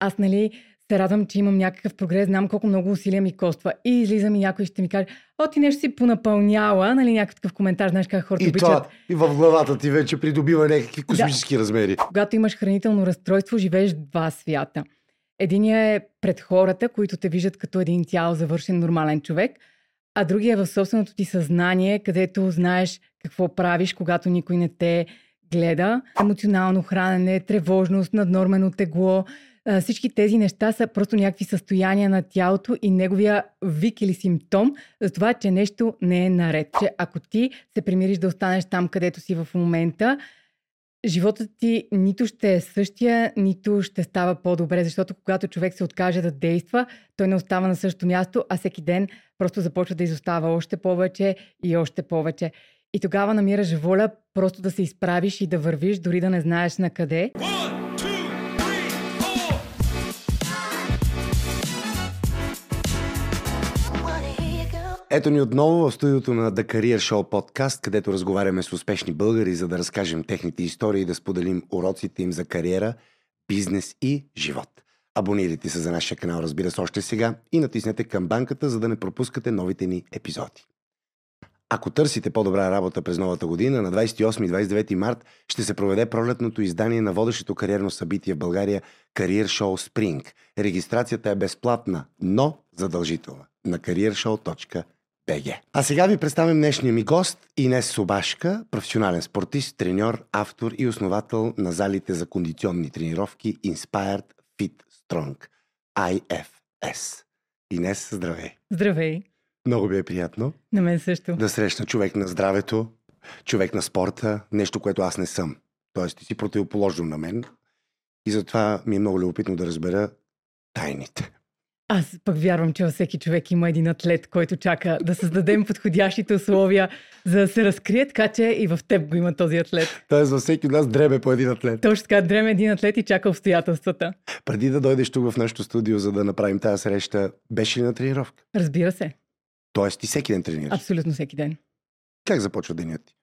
аз, нали, се радвам, че имам някакъв прогрес, знам колко много усилия ми коства. И излизам и някой ще ми каже, о, ти нещо си понапълняла, нали, някакъв коментар, знаеш как хората И обичат. това и в главата ти вече придобива някакви космически размери. Когато имаш хранително разстройство, живееш два свята. Единият е пред хората, които те виждат като един цял завършен нормален човек, а другия е в собственото ти съзнание, където знаеш какво правиш, когато никой не те гледа. Емоционално хранене, тревожност, наднормено тегло. Всички тези неща са просто някакви състояния на тялото и неговия вик или симптом за това, че нещо не е наред. Че ако ти се примириш да останеш там, където си в момента, животът ти нито ще е същия, нито ще става по-добре, защото когато човек се откаже да действа, той не остава на същото място, а всеки ден просто започва да изостава още повече и още повече. И тогава намираш воля просто да се изправиш и да вървиш, дори да не знаеш на къде. One, Ето ни отново в студиото на The Career Show подкаст, където разговаряме с успешни българи, за да разкажем техните истории и да споделим уроците им за кариера, бизнес и живот. Абонирайте се за нашия канал, разбира се, още сега и натиснете камбанката, за да не пропускате новите ни епизоди. Ако търсите по-добра работа през новата година, на 28 и 29 март ще се проведе пролетното издание на водещото кариерно събитие в България Career Show Spring. Регистрацията е безплатна, но задължителна на careershow.bg. А сега ви представям днешния ми гост Инес Собашка, професионален спортист, треньор, автор и основател на залите за кондиционни тренировки Inspired Fit Strong IFS. Инес, здравей! Здравей! Много ми е приятно На мен също. да срещна човек на здравето, човек на спорта, нещо, което аз не съм. Тоест, ти си противоположно на мен. И затова ми е много любопитно да разбера тайните. Аз пък вярвам, че във всеки човек има един атлет, който чака да създадем подходящите условия, за да се разкрие, така че и в теб го има този атлет. Тоест, за всеки от нас дреме по един атлет. Точно така, дреме един атлет и чака обстоятелствата. Преди да дойдеш тук в нашото студио, за да направим тази среща, беше ли на тренировка? Разбира се, Тоест, ти всеки ден тренираш. абсолютно всеки ден. Как започва денят ти?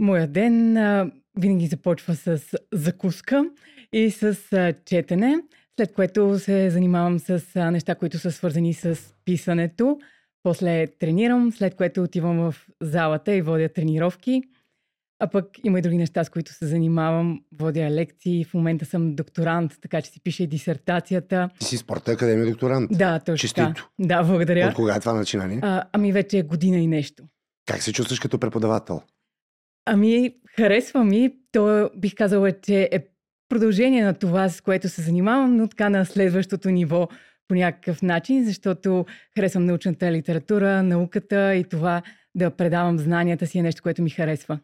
Моя ден а, винаги започва с закуска и с а, четене, след което се занимавам с а, неща, които са свързани с писането. После тренирам, след което отивам в залата и водя тренировки. А пък има и други неща, с които се занимавам. Водя лекции, в момента съм докторант, така че си пише и дисертацията. Ти си спорта академия докторант. Да, точно. Честито. Да, благодаря. От кога е това начинание? А, ами вече е година и нещо. Как се чувстваш като преподавател? Ами, харесва ми. То бих казала, че е продължение на това, с което се занимавам, но така на следващото ниво по някакъв начин, защото харесвам научната литература, науката и това да предавам знанията си е нещо, което ми харесва.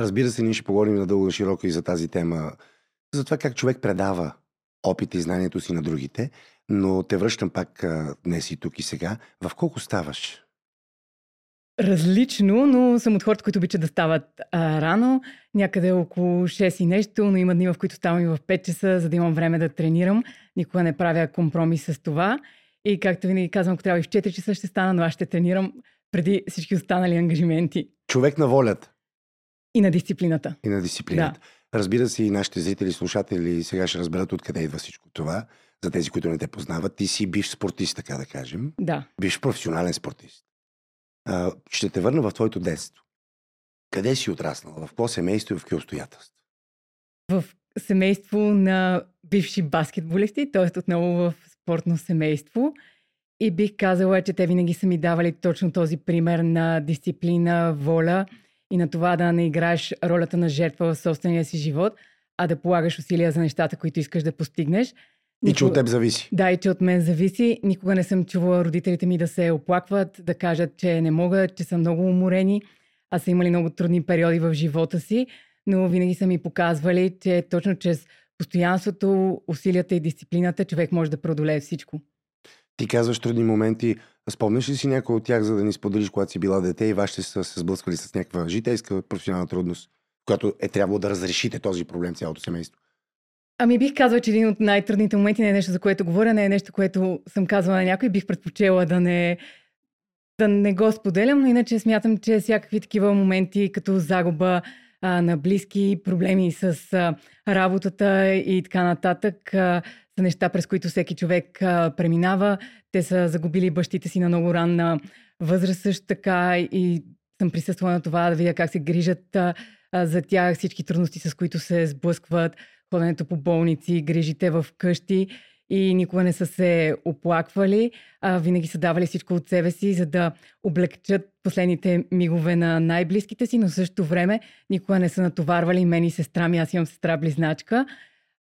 Разбира се, ние ще поговорим надълго и широко и за тази тема, за това как човек предава опита и знанието си на другите, но те връщам пак днес и тук и сега. В колко ставаш? Различно, но съм от хората, които обичат да стават а, рано, някъде около 6 и нещо, но има дни, в които ставам и в 5 часа, за да имам време да тренирам. Никога не правя компромис с това. И както винаги казвам, ако трябва и в 4 часа ще стана, но аз ще тренирам преди всички останали ангажименти Човек на волята и на дисциплината. и на дисциплината. Разбира се, и нашите зрители, слушатели сега ще разберат откъде идва всичко това. За тези, които не те познават, ти си бивш спортист, така да кажем. Да. Бивш професионален спортист. Ще те върна в твоето детство. Къде си отраснал? В какво семейство и в какви обстоятелства? В семейство на бивши баскетболисти, т.е. отново в спортно семейство. И бих казала, че те винаги са ми давали точно този пример на дисциплина, воля и на това да не играеш ролята на жертва в собствения си живот, а да полагаш усилия за нещата, които искаш да постигнеш. И че от теб зависи. Да, и че от мен зависи. Никога не съм чувала родителите ми да се оплакват, да кажат, че не могат, че са много уморени, а са имали много трудни периоди в живота си, но винаги са ми показвали, че точно чрез постоянството, усилията и дисциплината човек може да преодолее всичко. Ти казваш трудни моменти. Спомняш ли си някой от тях, за да ни споделиш, когато си била дете и вашите са се сблъсквали с някаква житейска професионална трудност, която е трябвало да разрешите този проблем цялото семейство? Ами бих казала, че един от най-трудните моменти не е нещо, за което говоря, не е нещо, което съм казвала на някой. Бих предпочела да не, да не го споделям, но иначе смятам, че всякакви такива моменти, като загуба а, на близки, проблеми с а, работата и така нататък, а, са неща, през които всеки човек а, преминава. Те са загубили бащите си на много ранна възраст също така и съм присъствала на това да видя как се грижат а, за тях, всички трудности, с които се сблъскват, ходенето по болници, грижите в къщи и никога не са се оплаквали, а винаги са давали всичко от себе си, за да облегчат последните мигове на най-близките си, но в същото време никога не са натоварвали мен и сестра ми, аз имам сестра близначка,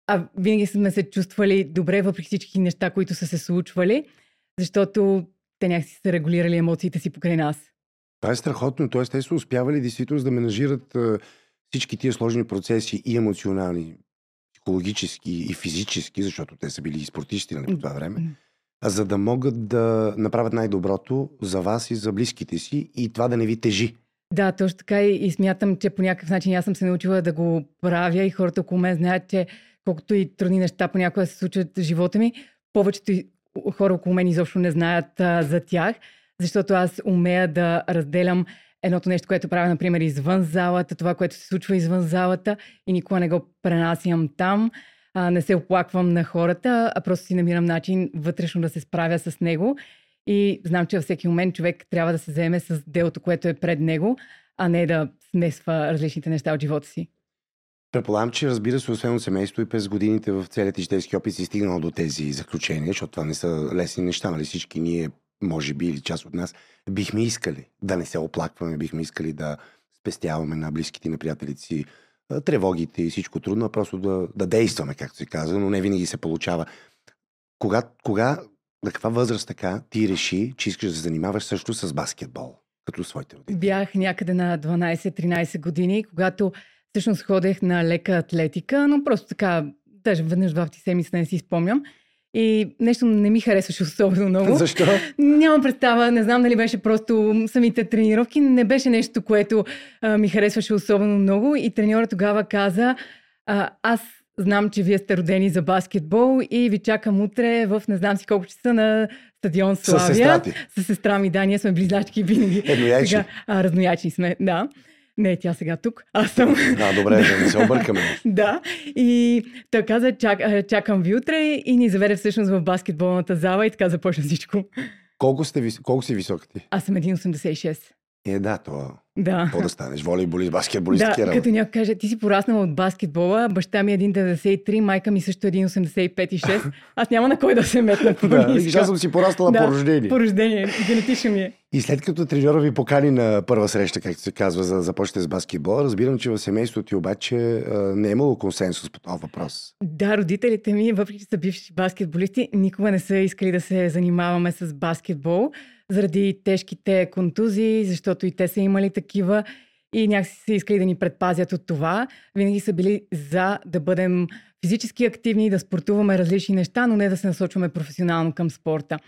а винаги сме се чувствали добре въпреки всички неща, които са се случвали, защото те някакси са регулирали емоциите си покрай нас. Това е страхотно. Тоест, те са успявали действително да менажират всички тия сложни процеси и емоционални, психологически и физически, защото те са били и спортисти нали, по това време, а за да могат да направят най-доброто за вас и за близките си и това да не ви тежи. Да, точно така и, и смятам, че по някакъв начин аз съм се научила да го правя и хората около мен знаят, че колкото и трудни неща понякога се случват в живота ми, повечето хора около мен изобщо не знаят а, за тях, защото аз умея да разделям едното нещо, което правя, например, извън залата, това, което се случва извън залата и никога не го пренасям там. А, не се оплаквам на хората, а просто си намирам начин вътрешно да се справя с него. И знам, че във всеки момент човек трябва да се заеме с делото, което е пред него, а не да смесва различните неща от живота си. Предполагам, че разбира се, освен от семейство и през годините в целият житейски опит си стигнал до тези заключения, защото това не са лесни неща, нали всички ние, може би, или част от нас, бихме искали да не се оплакваме, бихме искали да спестяваме на близките и на приятелите си тревогите и всичко трудно, а просто да, да действаме, както се казва, но не винаги се получава. Кога, кога, на каква възраст така ти реши, че искаш да се занимаваш също с баскетбол, като своите родители? Бях някъде на 12-13 години, когато всъщност ходех на лека атлетика, но просто така, даже веднъж два пъти седмица не си спомням. И нещо не ми харесваше особено много. Защо? Нямам представа, не знам дали беше просто самите тренировки, не беше нещо, което а, ми харесваше особено много. И треньора тогава каза, а, аз знам, че вие сте родени за баскетбол и ви чакам утре в не знам си колко часа на стадион С Славия. сестра ти. С сестра ми, да, ние сме близачки винаги. Едноячи. Сега, а, разноячни сме, да. Не, тя сега тук. Аз съм. Да, добре, да не се объркаме. да. И той каза, чак, а, чакам ви утре и ни заведе всъщност в баскетболната зала и така започна всичко. Колко, сте, колко си висока ти? Аз съм 1,86. Е, да, то Да. Какво да станеш? Волейболист, баскетболист, Да, такива като някой каже, ти си пораснала от баскетбола, баща ми е 1,93, майка ми също е 1,85 и 6. Аз няма на кой да се метна Да, виж, аз съм си пораснала Да, по рождение. По рождение, генетично ми е. И след като треньора ви покани на първа среща, както се казва, за да започнете с баскетбол, разбирам, че в семейството ти обаче не е имало консенсус по този въпрос. Да, родителите ми, въпреки че са бивши баскетболисти, никога не са искали да се занимаваме с баскетбол, заради тежките контузии, защото и те са имали такива и някакси са искали да ни предпазят от това. Винаги са били за да бъдем физически активни, да спортуваме различни неща, но не да се насочваме професионално към спорта.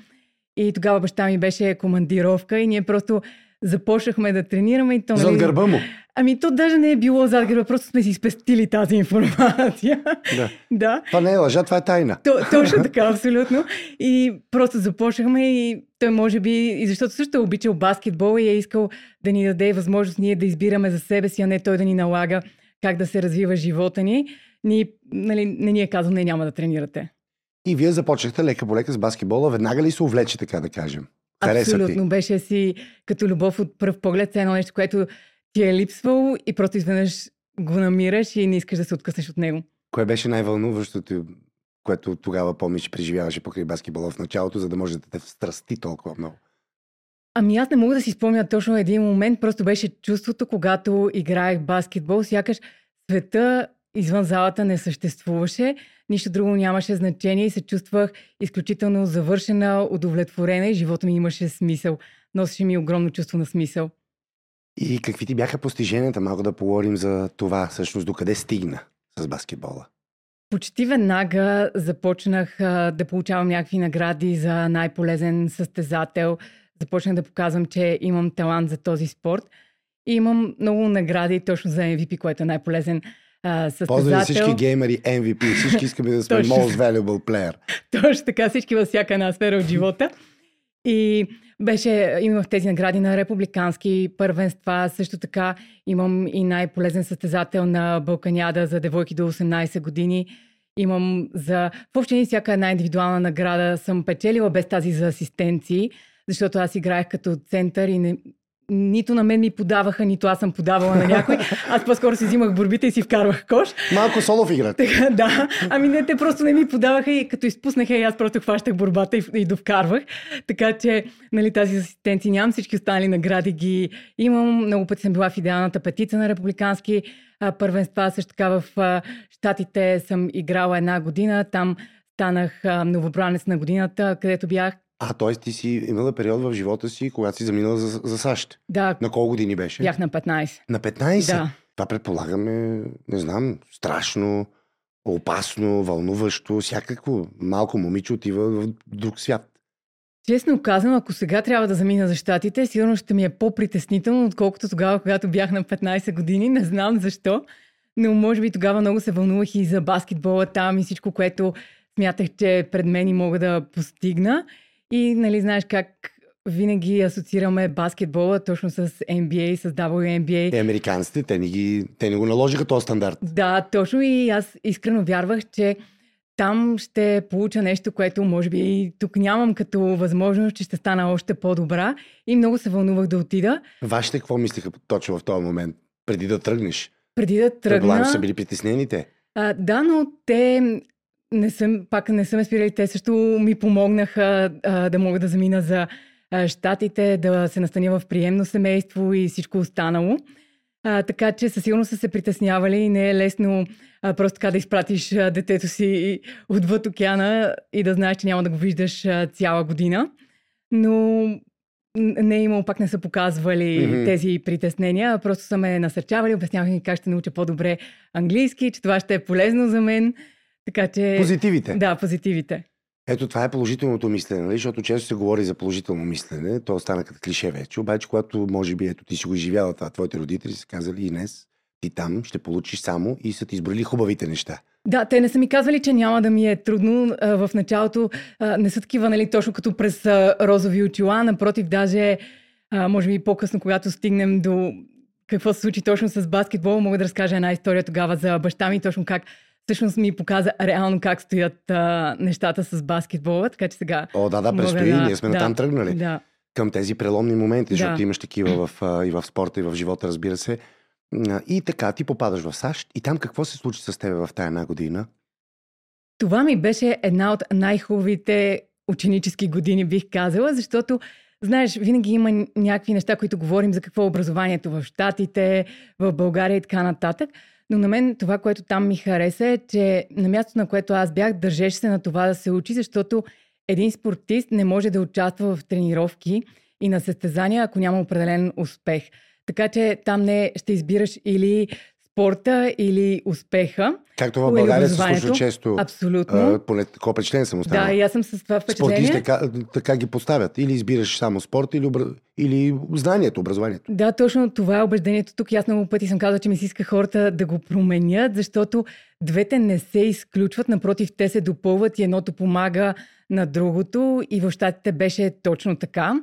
И тогава баща ми беше командировка и ние просто започнахме да тренираме. И то, Зад нали, гърба му. Ами то даже не е било зад гърба, просто сме си спестили тази информация. Да. да. Това не е лъжа, това е тайна. То, точно така, абсолютно. И просто започнахме и той може би, и защото също е обичал баскетбол и е искал да ни даде възможност ние да избираме за себе си, а не той да ни налага как да се развива живота ни. Ни, нали, не ни е казал, не няма да тренирате. И вие започнахте лека по лека с баскетбола. Веднага ли се увлече, така да кажем? Хареса Абсолютно. ти. Беше си като любов от пръв поглед, едно нещо, което ти е липсвало и просто изведнъж го намираш и не искаш да се откъснеш от него. Кое беше най-вълнуващото, което тогава помниш, преживяваше покрай баскетбола в началото, за да може да те встрасти толкова много? Ами аз не мога да си спомня точно един момент, просто беше чувството, когато играех баскетбол, сякаш света извън залата не съществуваше, нищо друго нямаше значение и се чувствах изключително завършена, удовлетворена и живота ми имаше смисъл. Носеше ми огромно чувство на смисъл. И какви ти бяха постиженията? Малко да поговорим за това, всъщност, докъде стигна с баскетбола. Почти веднага започнах а, да получавам някакви награди за най-полезен състезател. Започнах да показвам, че имам талант за този спорт. И имам много награди точно за MVP, който е най-полезен а, състезател. За всички геймери, MVP. Всички искаме да сме Точно. most valuable player. Точно така, всички във всяка една сфера от живота. И беше, имах тези награди на републикански първенства. Също така имам и най-полезен състезател на Балканяда за девойки до 18 години. имам за... Въобще не всяка една индивидуална награда съм печелила без тази за асистенции, защото аз играех като център и не, нито на мен ми подаваха, нито аз съм подавала на някой. Аз по-скоро си взимах борбите и си вкарвах кош. Малко солов игра. Така, да. Ами не, те просто не ми подаваха и като изпуснаха и аз просто хващах борбата и, и довкарвах. Така че, нали, тази асистенции нямам. Всички останали награди ги имам. Много пъти съм била в идеалната петица на републикански а, първенства. Също така в а, Штатите съм играла една година. Там станах новобранец на годината, където бях. А, т.е. ти си имала период в живота си, когато си заминала за, за САЩ. Да, На колко години беше? бях на 15. На 15? Да. Това предполагаме, не знам, страшно, опасно, вълнуващо, всякакво. Малко момиче отива в друг свят. Честно казано, ако сега трябва да замина за щатите, сигурно ще ми е по-притеснително, отколкото тогава, когато бях на 15 години. Не знам защо, но може би тогава много се вълнувах и за баскетбола там и всичко, което смятах, че пред мен и мога да постигна. И нали знаеш как винаги асоциираме баскетбола точно с NBA, с WNBA. Те американците, те не, ги, те не го наложиха този стандарт. Да, точно и аз искрено вярвах, че там ще получа нещо, което може би и тук нямам като възможност, че ще стана още по-добра. И много се вълнувах да отида. Вашите какво мислиха точно в този момент? Преди да тръгнеш? Преди да Предполагам, тръгна... са били притеснени те. А, да, но те не съм, пак не съм спирали. Те също ми помогнаха а, да мога да замина за а, щатите, да се настаня в приемно семейство и всичко останало. А, така че със сигурност са се притеснявали и не е лесно а, просто така да изпратиш а, детето си отвъд океана и да знаеш, че няма да го виждаш а, цяла година. Но не е имало, пак не са показвали mm-hmm. тези притеснения, просто са ме насърчавали, обясняваха ми как ще науча по-добре английски, че това ще е полезно за мен. Така че... Позитивите. Да, позитивите. Ето това е положителното мислене, нали? защото често се говори за положително мислене, то стана като клише вече, обаче когато може би ето ти си го изживяла това, твоите родители са казали Инес, ти там ще получиш само и са ти избрали хубавите неща. Да, те не са ми казвали, че няма да ми е трудно. В началото не са такива, нали, точно като през розови очила. Напротив, даже, може би по-късно, когато стигнем до какво се случи точно с баскетбол, мога да разкажа една история тогава за баща ми, точно как всъщност ми показа реално как стоят а, нещата с баскетбола, така че сега... О, да, да, предстои, да- ние сме да, натам тръгнали. Да. Към тези преломни моменти, Да. защото имаш такива в, а, и в спорта, и в живота, разбира се. И така, ти попадаш в САЩ и там какво се случи с теб в тая една година? Това ми беше една от най-хубавите ученически години, бих казала, защото, знаеш, винаги има някакви неща, които говорим за какво е образованието в Штатите, в България и така нататък. Но на мен това, което там ми хареса е, че на мястото, на което аз бях, държеше се на това да се учи, защото един спортист не може да участва в тренировки и на състезания, ако няма определен успех. Така че там не ще избираш или спорта, или успеха. Както в България се случва често. Абсолютно. А, поне такова впечатление съм останал. Да, и аз съм с това впечатление. Спортисти така, така ги поставят. Или избираш само спорт, или, обра... или знанието, образованието. Да, точно това е убеждението тук. Аз много пъти съм казала, че ми се иска хората да го променят, защото двете не се изключват, напротив, те се допълват и едното помага на другото. И в щатите беше точно така.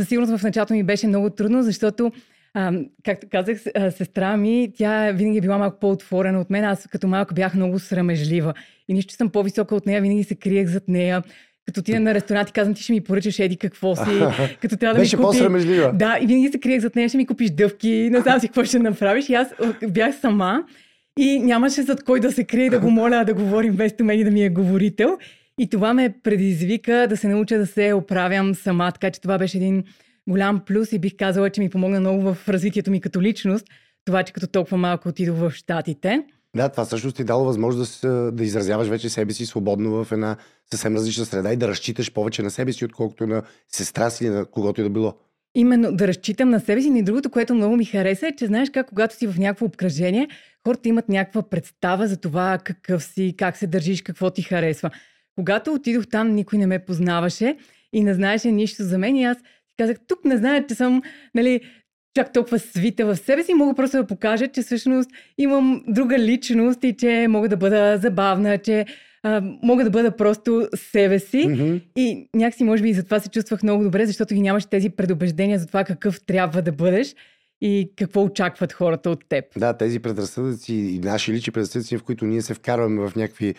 Със сигурност в началото ми беше много трудно, защото, а, както казах, сестра ми, тя винаги е била малко по-отворена от мен. Аз като малко бях много срамежлива. И нищо че съм по-висока от нея, винаги се криех зад нея. Като отида на ресторант и казвам, ти ще ми поръчаш еди какво си. Като трябва да Беше ми по-срамежлива. Да, и винаги се криех зад нея, ще ми купиш дъвки, не знам си какво ще направиш. И аз бях сама и нямаше зад кой да се крие да го моля да говорим вместо мен и да ми е говорител. И това ме предизвика да се науча да се оправям сама, така че това беше един голям плюс и бих казала, че ми помогна много в развитието ми като личност. Това, че като толкова малко отидох в Штатите. Да, това всъщност ти дало възможност да, да изразяваш вече себе си свободно в една съвсем различна среда и да разчиташ повече на себе си, отколкото на сестра си или на когото и да било. Именно да разчитам на себе си. И другото, което много ми хареса е, че знаеш как, когато си в някакво обкръжение, хората имат някаква представа за това какъв си, как се държиш, какво ти харесва. Когато отидох там, никой не ме познаваше и не знаеше нищо за мен. И аз казах, тук не знаят, че съм нали, чак толкова свита в себе си. Мога просто да покажа, че всъщност имам друга личност и че мога да бъда забавна, че а, мога да бъда просто себе си. Мгм. И някакси, може би, и затова се чувствах много добре, защото ги нямаше тези предубеждения за това какъв трябва да бъдеш и какво очакват хората от теб. Да, тези предразсъдъци и наши лични предразсъдъци, в които ние се вкарваме в някакви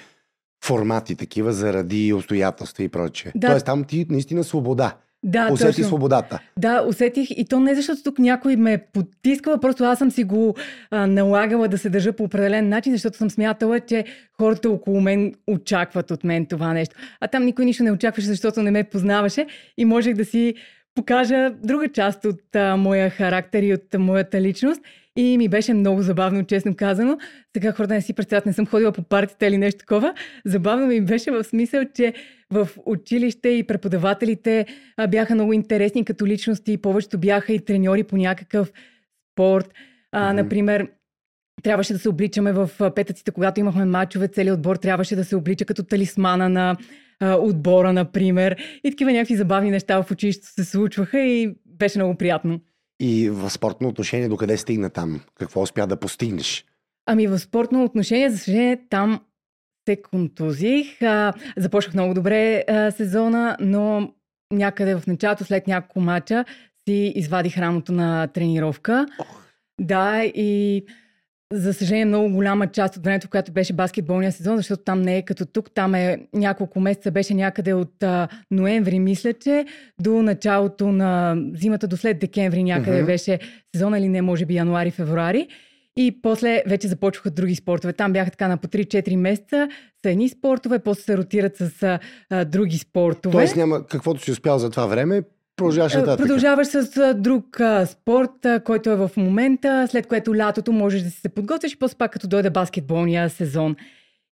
формати такива заради обстоятелства и прочее. Да. Тоест там ти наистина свобода. Да, Усети точно. свободата. Да, усетих и то не защото тук някой ме е потискала, просто аз съм си го а, налагала да се държа по определен начин, защото съм смятала, че хората около мен очакват от мен това нещо. А там никой нищо не очакваше, защото не ме познаваше и можех да си покажа друга част от а, моя характер и от а, моята личност. И ми беше много забавно, честно казано. Сега хората не си представят, не съм ходила по партията или нещо такова. Забавно ми беше в смисъл, че в училище и преподавателите бяха много интересни като личности. Повечето бяха и треньори по някакъв спорт. А. Например, трябваше да се обличаме в петъците, когато имахме мачове, целият отбор трябваше да се облича като талисмана на а, отбора, например. И такива някакви забавни неща в училището се случваха и беше много приятно. И в спортно отношение докъде стигна там? Какво успя да постигнеш? Ами в спортно отношение, за съжаление, там се контузих. А, започнах много добре а, сезона, но някъде в началото, след няколко мача, си извадих рамото на тренировка. Да, и за съжаление много голяма част от времето, която беше баскетболния сезон, защото там не е като тук, там е няколко месеца, беше някъде от а, ноември, мисля, че до началото на зимата, до след декември някъде Мгм. беше сезона или не, може би януари-февруари. И после вече започнаха други спортове. Там бяха така на по 3-4 месеца са едни спортове, после се ротират с а, други спортове. Тоест няма каквото си успял за това време, продължаваш А, нататък. Продължаваш с друг а, спорт, а, който е в момента, след което лятото можеш да си се подготвиш и после пак като дойде баскетболния сезон.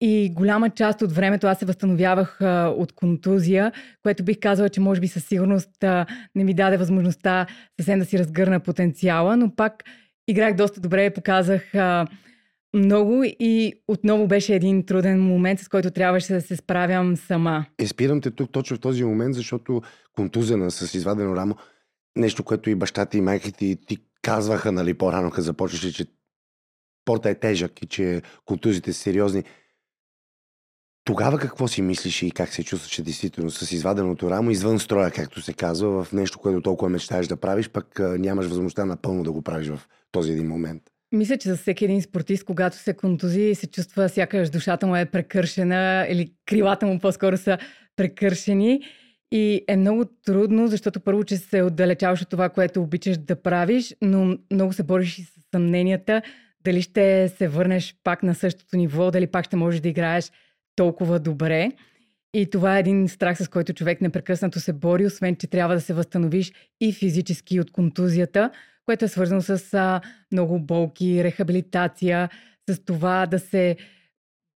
И голяма част от времето аз се възстановявах а, от контузия, което бих казала, че може би със сигурност а, не ми даде възможността съвсем да си разгърна потенциала, но пак играх доста добре, показах а, много и отново беше един труден момент, с който трябваше да се справям сама. Е, спирам те тук точно в този момент, защото контузена с извадено рамо, нещо, което и бащата и майките и ти казваха, нали, по-рано, като започваше, че спорта е тежък и че контузите са сериозни. Тогава какво си мислиш и как се чувстваше действително с изваденото рамо, извън строя, както се казва, в нещо, което толкова мечтаеш да правиш, пък нямаш възможността напълно да го правиш в този един момент. Мисля, че за всеки един спортист, когато се контузи, се чувства сякаш душата му е прекършена или крилата му по-скоро са прекършени. И е много трудно, защото първо, че се отдалечаваш от това, което обичаш да правиш, но много се бориш и с съмненията дали ще се върнеш пак на същото ниво, дали пак ще можеш да играеш толкова добре. И това е един страх, с който човек непрекъснато се бори, освен че трябва да се възстановиш и физически от контузията, което е свързано с а, много болки, рехабилитация, с това да се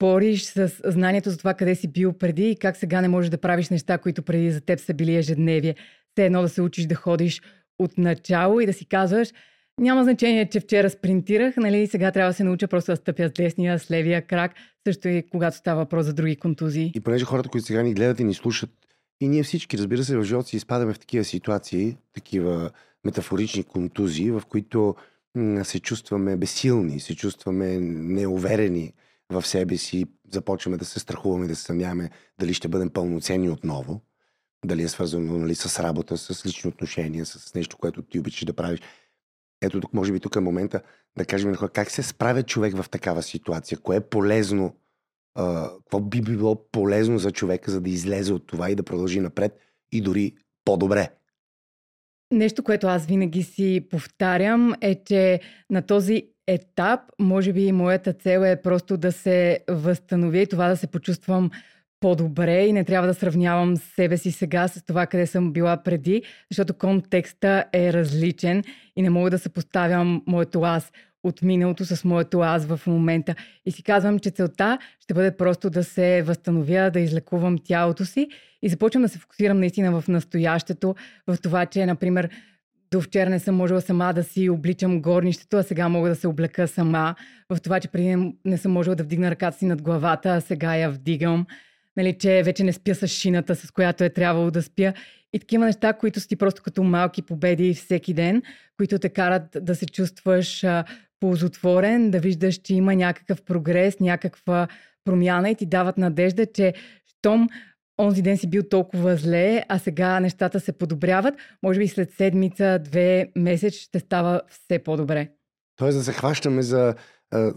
бориш с знанието за това къде си бил преди и как сега не можеш да правиш неща, които преди за теб са били ежедневие. Все едно да се учиш да ходиш от начало и да си казваш, няма значение, че вчера спринтирах, нали, сега трябва да се науча просто да стъпя с десния, с левия крак, също и когато става въпрос за други контузии. И понеже хората, които сега ни гледат и ни слушат, и ние всички, разбира се, в живота си изпадаме в такива ситуации, такива метафорични контузии, в които се чувстваме безсилни, се чувстваме неуверени в себе си, започваме да се страхуваме, да се съмняваме дали ще бъдем пълноценни отново, дали е свързано нали, с работа, с лични отношения, с нещо, което ти обичаш да правиш. Ето тук, може би тук е момента да кажем на хора, как се справя човек в такава ситуация, кое е полезно какво би било полезно за човека, за да излезе от това и да продължи напред и дори по-добре. Нещо, което аз винаги си повтарям е, че на този етап, може би моята цел е просто да се възстановя и това да се почувствам по-добре и не трябва да сравнявам себе си сега с това, къде съм била преди, защото контекста е различен и не мога да се поставям моето аз от миналото с моето аз в момента. И си казвам, че целта ще бъде просто да се възстановя, да излекувам тялото си и започвам да се фокусирам наистина в настоящето, в това, че, например, до вчера не съм можела сама да си обличам горнището, а сега мога да се облека сама. В това, че преди не- съм можела да вдигна ръката си над главата, а сега я вдигам. Нали, че вече не спя с шината, с която е трябвало да спя. И такива неща, които са ти просто като малки победи всеки ден, които те карат да се чувстваш ползотворен, да виждаш, че има някакъв прогрес, някаква промяна и ти дават надежда, че щом онзи ден си бил толкова зле, а сега нещата се подобряват, може би след седмица, две, месец ще става все по-добре. Тоест да се хващаме за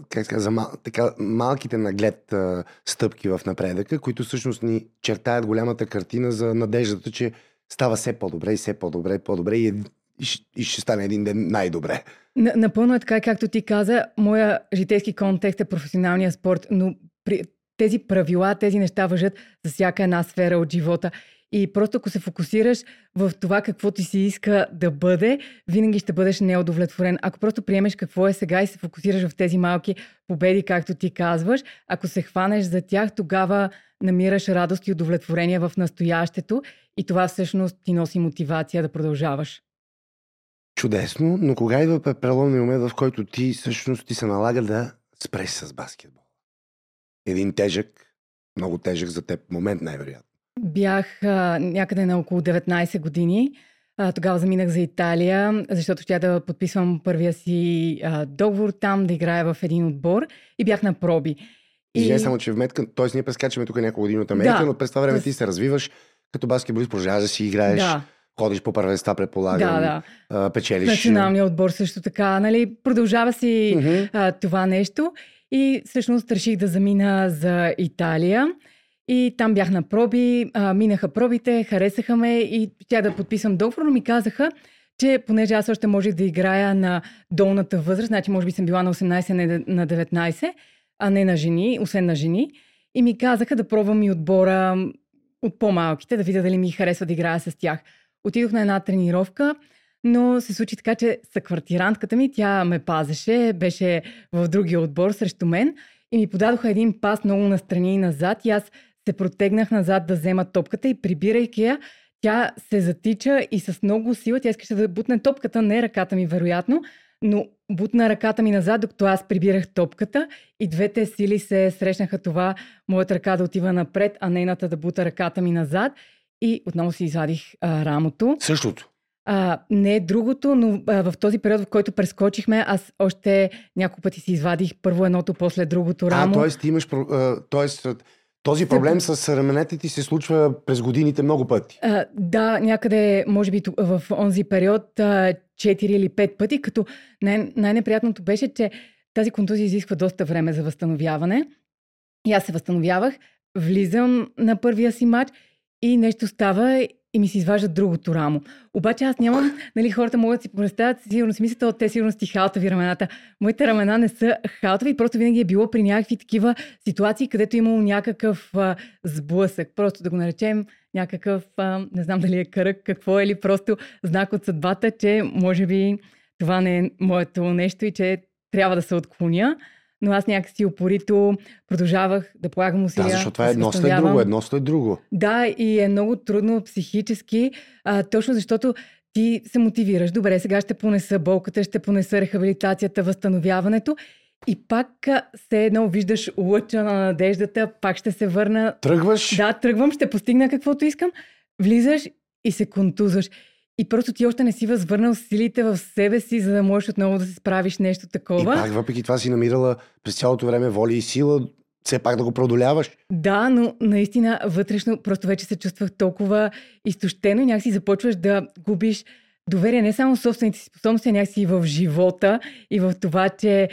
как ска, за мал, така, малките наглед стъпки в напредъка, които всъщност ни чертаят голямата картина за надеждата, че става все по-добре и все по-добре, по-добре и, и, и ще стане един ден най-добре. Напълно е така, както ти каза. Моя житейски контекст е професионалния спорт, но при тези правила, тези неща въжат за всяка една сфера от живота. И просто ако се фокусираш в това какво ти си иска да бъде, винаги ще бъдеш неудовлетворен. Ако просто приемеш какво е сега и се фокусираш в тези малки победи, както ти казваш, ако се хванеш за тях, тогава намираш радост и удовлетворение в настоящето и това всъщност ти носи мотивация да продължаваш. Чудесно, но кога идва преломния момент, в който ти всъщност ти се налага да спреш с баскетбол? Един тежък, много тежък за теб момент най-вероятно. Бях а, някъде на около 19 години. А, тогава заминах за Италия, защото ще да подписвам първия си а, договор там, да играя в един отбор и бях на проби. И... Не само, че в метка, т.е. ние прескачаме тук няколко години от Америка, Да. но през това време ти се развиваш като баскетболист, продължаваш да си играеш, Да, ходиш по първенства, предполагам, да, да. а, печелиш. Националният отбор също така, нали, продължава си Мгм. а, това нещо. И всъщност реших да замина за Италия. И там бях на проби, а, минаха пробите, харесаха ме и тя да подписвам договор, но ми казаха, че понеже аз още можех да играя на долната възраст, значи може би съм била на 18, а не на 19, а не на жени, освен на жени. И ми казаха да пробвам и отбора от по-малките, да видя дали ми харесва да играя с тях. Отидох на една тренировка, но се случи така, че съквартирантката ми, тя ме пазеше, беше в другия отбор срещу мен и ми подадоха един пас много настрани и назад и аз се протегнах назад да взема топката и прибирайки я, тя се затича и с много сила, тя искаше да бутне топката, не ръката ми вероятно, но бутна ръката ми назад, докато аз прибирах топката и двете сили се срещнаха това, моята ръка да отива напред, а нейната да бута ръката ми назад и отново си извадих а, рамото. Същото. А, не е другото, но а, в този период, в който прескочихме, аз още няколко пъти си извадих първо едното, после другото рамо. А, т.е. ти имаш, т.е. този проблем с раменете ти се случва през годините много пъти. А, да, някъде, може би в онзи период, а, 4 или 5 пъти, като най- най-неприятното беше, че тази контузия изисква доста време за възстановяване. И аз се възстановявах, влизам на първия си матч и нещо става и ми се изважда другото рамо. Обаче аз нямам, нали, хората могат да си представят, сигурно си мислят, те сигурно сти халтави рамената. Моите ramена не са халтави, просто винаги е било при някакви такива ситуации, където е имало някакъв а, сблъсък. Просто да го наречем някакъв, а, не знам дали е кръг, какво е, или просто знак от съдбата, че може би това не е моето нещо и че трябва да се отклоня. Но аз някакси упорито продължавах да полагам усилия. Да, защото това е се едно след друго, едно след друго. Да, и е много трудно психически, а, точно защото ти се мотивираш. Добре, сега ще понеса болката, ще понеса рехабилитацията, възстановяването. И пак а, все едно виждаш лъча на надеждата, пак ще се върна. Тръгваш, Да, тръгвам, ще постигна каквото искам. Влизаш и се контузваш. И просто ти още не си възвърнал силите в себе си, за да можеш отново да се справиш нещо и такова. пак въпреки това си намирала през цялото време воля и сила, все пак да го преодоляваш. Да, но наистина вътрешно просто вече се чувствах толкова изтощено и някакси започваш да губиш доверие не само в собствените си способности, а някакси и в живота и в това, че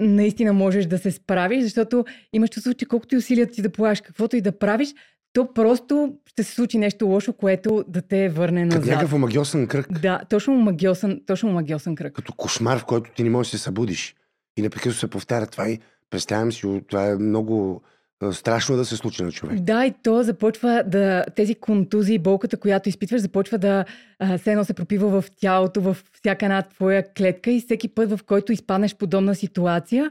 наистина можеш да се справиш, защото имаш чувство, че колкото и усилия ти да полагаш, каквото и да правиш, то просто ще се случи нещо лошо, което да те върне Като назад. някакъв омагиосен кръг. Да, точно магиосен, точно магиосен кръг. Като кошмар, в който ти не можеш да се събудиш. И непрекъснато се повтаря това и представям си, това е много страшно да се случи на човек. Да, и то започва да. Тези контузии, болката, която изпитваш, започва да а, все едно се пропива в тялото, в всяка една твоя клетка и всеки път, в който изпаднеш подобна ситуация,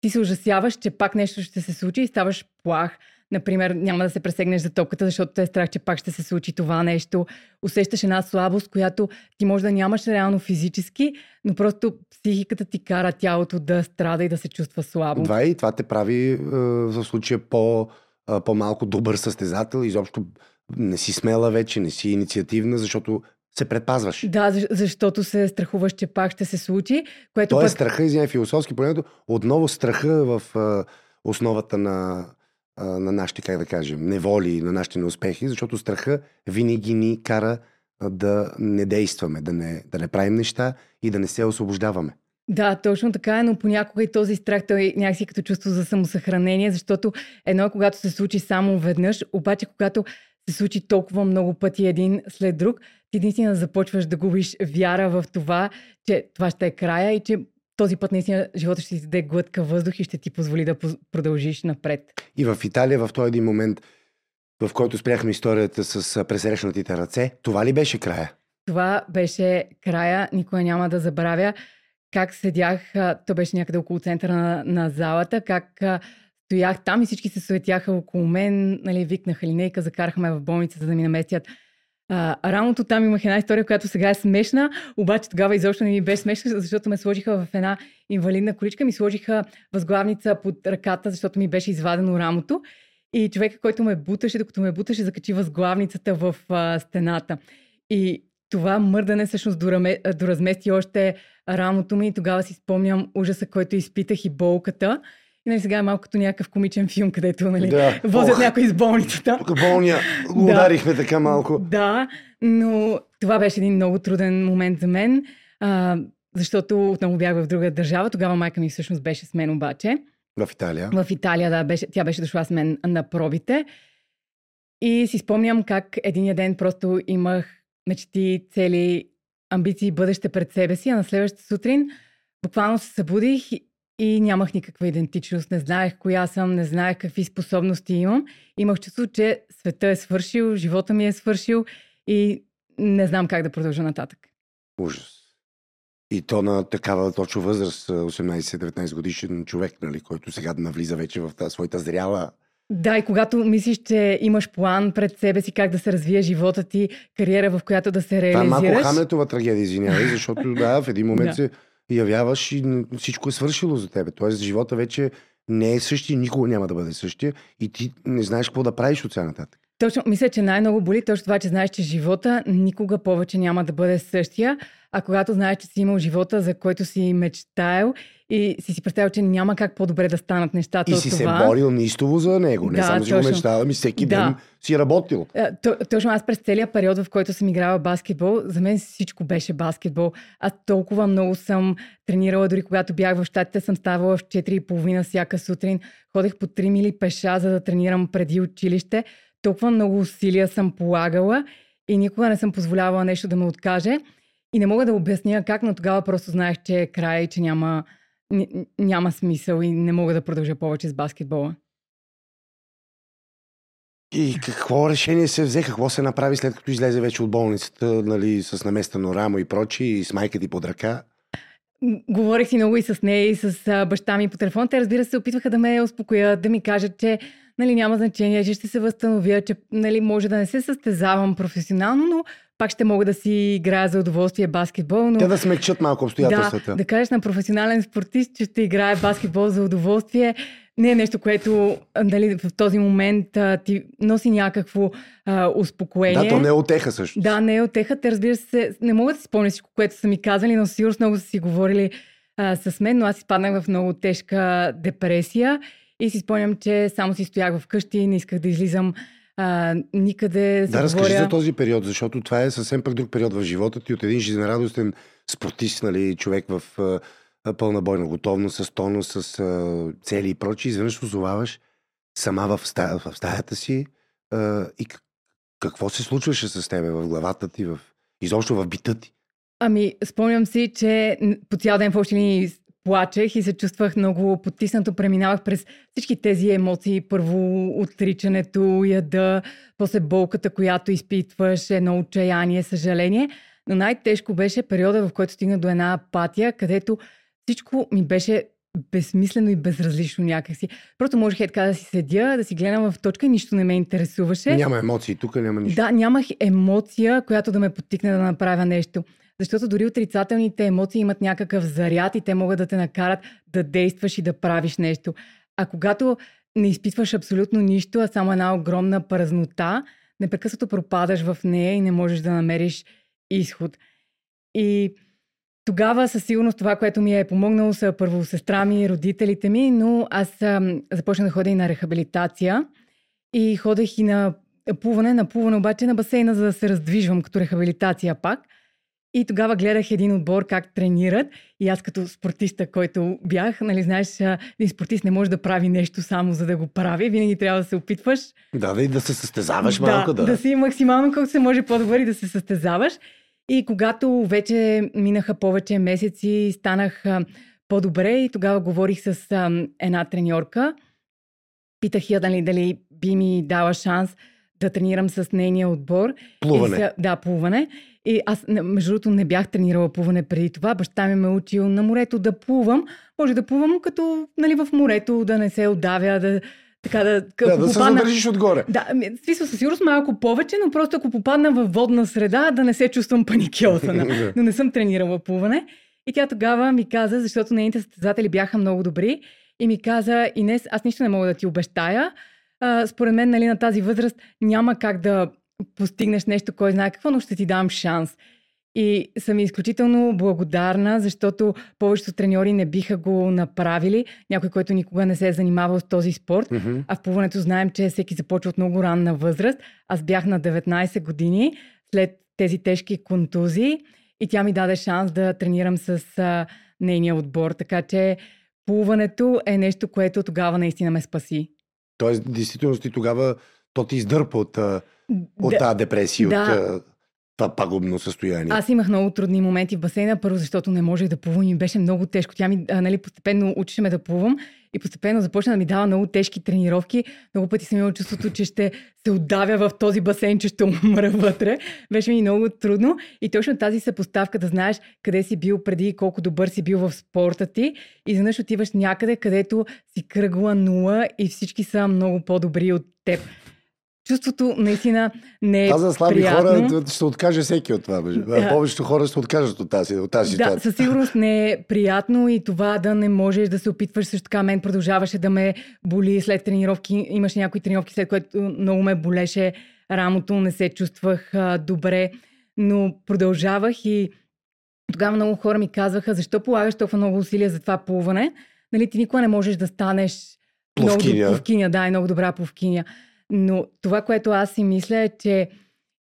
ти се ужасяваш, че пак нещо ще се случи и ставаш плах. Например, няма да се пресегнеш за топката, защото те е страх, че пак ще се случи това нещо. Усещаш една слабост, която ти може да нямаш реално физически, но просто психиката ти кара тялото да страда и да се чувства слабо. Това и това те прави а, в случая по, а, по-малко добър състезател. Изобщо не си смела вече, не си инициативна, защото се предпазваш. Да, защ- защото се страхуваш, че пак ще се случи, което Той е пък... страха, извиня, философски погледнато, отново страха в а, основата на, на нашите, как да кажем, неволи, на нашите неуспехи, защото страха винаги ни кара да не действаме, да не, да не правим неща и да не се освобождаваме. Да, точно така е, но понякога и този страх той е някакси като чувство за самосъхранение, защото едно е когато се случи само веднъж, обаче когато се случи толкова много пъти един след друг, ти наистина започваш да губиш вяра в това, че това ще е края и че този път наистина живота ще ти даде глътка въздух и ще ти позволи да продължиш напред. И в Италия, в този един момент, в който спряхме историята с пресрещнатите ръце, това ли беше края? Това беше края, никога няма да забравя как седях, то беше някъде около центъра на, на залата, как стоях там и всички се суетяха около мен, нали, викнаха линейка, закарахме в болница, за да ми наместят а, рамото. Там имах една история, която сега е смешна, обаче тогава изобщо не ми беше смешна, защото ме сложиха в една инвалидна количка, ми сложиха възглавница под ръката, защото ми беше извадено рамото. И човека, който ме буташе, докато ме буташе, закачи възглавницата в а, стената. И това мърдане всъщност дораме, доразмести още рамото ми и тогава си спомням ужаса, който изпитах и болката. И нали, сега е малко като някакъв комичен филм, където нали, Да. возят Ох. някой из болницата. Тук болния го Да. ударихме така малко. Да, но това беше един много труден момент за мен, а, защото отново бях в друга държава. Тогава майка ми всъщност беше с мен обаче. В Италия. В Италия, да, беше, тя беше дошла с мен на пробите. И си спомням как един ден просто имах мечти, цели, амбиции, бъдеще пред себе си, а на следващата сутрин буквално се събудих и- нямах никаква идентичност. Не знаех коя съм, не знаех какви способности имам. Имах чувство, че света е свършил, живота ми е свършил и не знам как да продължа нататък. Ужас. И то на такава точно възраст, а, 18-19 годишен човек, нали, който сега навлиза вече в тази своята зряла. Да, и когато мислиш, че имаш план пред себе си как да се развие живота ти, кариера, в която да се Това е реализираш. малко Хамлетова трагедия, извинявай, защото да, в един момент Да. се явяваш и всичко е свършило за тебе. Тоест, живота вече не е същия, никога няма да бъде същия и ти не знаеш какво да правиш от сега нататък. Точно, мисля, че най-много боли точно това, че знаеш, че живота никога повече няма да бъде същия, а когато знаеш, че си имал живота, за който си мечтаел и си си представил, че няма как по-добре да станат нещата И от си това. се борил неистово за него. Не Да, само си го точно. мечтава, ми всеки Да. ден си работил. То- Точно аз през целия период, в който съм играла баскетбол, за мен всичко беше баскетбол. Аз толкова много съм тренирала, дори когато бях в щатите, съм ставала в 4.30 всяка сутрин. Ходех по 3 мили пеша, за да тренирам преди училище. Толкова много усилия съм полагала и никога не съм позволявала нещо да ме откаже. И не мога да обясня как, но тогава просто знаех, че е край и че няма, няма смисъл и не мога да продължа повече с баскетбола. И какво решение се взе, какво се направи след като излезе вече от болницата, нали, с наместено рамо и прочи, и с майка ти под ръка? Говорих си много и с нея, и с баща ми по телефон. Те, разбира се, се опитваха да ме успокоят, да ми кажат, че нали, няма значение, че ще се възстановя, че нали, може да не се състезавам професионално, но пак ще мога да си играя за удоволствие баскетбол. Но... Те да смекчат малко обстоятелствата. Да, да кажеш на професионален спортист, че ще играе баскетбол за удоволствие, не е нещо, което нали, в този момент а, ти носи някакво а, успокоение. Да, то не е отеха също. Да, не е отеха. Те, разбира се, не мога да си спомня всичко, което са ми казали, но със сигурност много са си говорили а, с мен, но аз изпаднах в много тежка депресия и си спомням, че само си стоях вкъщи, не исках да излизам а, никъде. Да, разкажи говоря. за този период, защото това е съвсем пък друг период в живота ти от един жизнерадостен спортист, нали, човек в а, пълна бойна готовност, с тонус, с а, цели и прочи. Изведнъж озоваваш сама в, стая, в стаята си а, и какво се случваше с тебе в главата ти, в, изобщо в бита ти. Ами, спомням си, че по цял ден в общи линии плачех и се чувствах много потиснато. Преминавах през всички тези емоции. Първо отричането, яда, после болката, която изпитваш, едно отчаяние, съжаление. Но най-тежко беше периода, в който стигна до една апатия, където всичко ми беше безсмислено и безразлично някакси. Просто можех е така да си седя, да си гледам в точка и нищо не ме интересуваше. Няма емоции, тук няма нищо. Да, нямах емоция, която да ме подтикне да направя нещо. Защото дори отрицателните емоции имат някакъв заряд и те могат да те накарат да действаш и да правиш нещо. А когато не изпитваш абсолютно нищо, а само една огромна празнота, непрекъснато пропадаш в нея и не можеш да намериш изход. И тогава със сигурност това, което ми е помогнало са първо сестра ми, родителите ми, но аз започнах да ходя и на рехабилитация и ходех и на плуване, на плуване обаче на басейна, за да се раздвижвам като рехабилитация пак. И тогава гледах един отбор как тренират и аз като спортиста, който бях, нали знаеш, един спортист не може да прави нещо само за да го прави, винаги трябва да се опитваш Да, да, и да се състезаваш малко, да. да си максимално колкото се може по-добър и да се състезаваш. И когато вече минаха повече месеци, станах по-добре и тогава говорих с една треньорка. Питах я дали, дали би ми дала шанс да тренирам с нейния отбор. Плуване. И да, плуване. И аз, между другото, не бях тренирала плуване преди това. Баща ми ме е учил на морето да плувам. Може да плувам като нали, в морето, да не се отдавя, да, така да... Да, да се задържиш отгоре. да, смисъл със сигурност малко повече, но просто ако попадна в водна среда, да не се чувствам паникьосана. Да. но не съм тренирала плуване. И тя тогава ми каза, защото нейните състезатели бяха много добри, и ми каза, Инес, аз нищо не мога да ти обещая. А, според мен, нали, на тази възраст няма как да постигнеш нещо, кой знае какво, но ще ти дам шанс. И съм изключително благодарна, защото повечето треньори не биха го направили. Някой, който никога не се е занимавал с този спорт. Мгм. А в плуването знаем, че всеки започва от много ранна възраст. Аз бях на 19 години след тези тежки контузии и тя ми даде шанс да тренирам с а, нейния отбор. Така че плуването е нещо, което тогава наистина ме спаси. Тоест, действително ти тогава то ти издърпа от, а, от Да. тази депресия, Да. от това пагубно състояние. Аз имах много трудни моменти в басейна, първо защото не можех да плувам и беше много тежко. Тя ми, а, нали, постепенно учеше ме да плувам и постепенно започна да ми дава много тежки тренировки. Много пъти съм имала чувството, че ще се отдавя в този басейн, че ще умра вътре. Беше ми много трудно и точно тази съпоставка да знаеш къде си бил преди и колко добър си бил в спорта ти и изведнъж отиваш някъде, където си кръгла нула и всички са много по-добри от теб. Чувството наистина не е Това за слаби приятно. хора ще откаже всеки от това. Да. Повечето хора ще откажат от тази, от тази Да, ситуация. със сигурност не е приятно и това да не можеш да се опитваш също така. Мен продължаваше да ме боли след тренировки. Имаше някои тренировки, след което много ме болеше рамото, не се чувствах а, добре, но продължавах и тогава много хора ми казваха, защо полагаш толкова много усилия за това плуване? Нали, ти никога не можеш да станеш много Пловкиня. доб- пловкиня, да, и много добра пловкиня. Но това, което аз си мисля е, че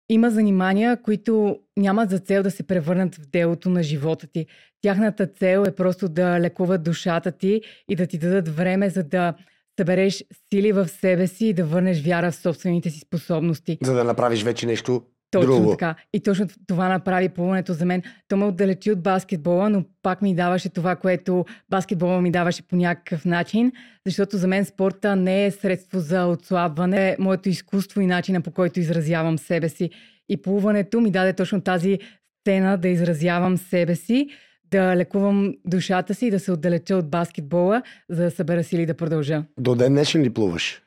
има занимания, които нямат за цел да се превърнат в делото на живота ти. Тяхната цел е просто да лекуват душата ти и да ти дадат време, за да събереш сили в себе си и да върнеш вяра в собствените си способности. За да направиш вече нещо Точно друго. така. И точно това направи плуването за мен. То ме отдалечи от баскетбола, но пак ми даваше това, което баскетбола ми даваше по някакъв начин, защото за мен спорта не е средство за отслабване, е моето изкуство и начина по който изразявам себе си. И плуването ми даде точно тази сцена да изразявам себе си, да лекувам душата си и да се отдалеча от баскетбола, за да събера сили да продължа. До ден днешен ли плуваш?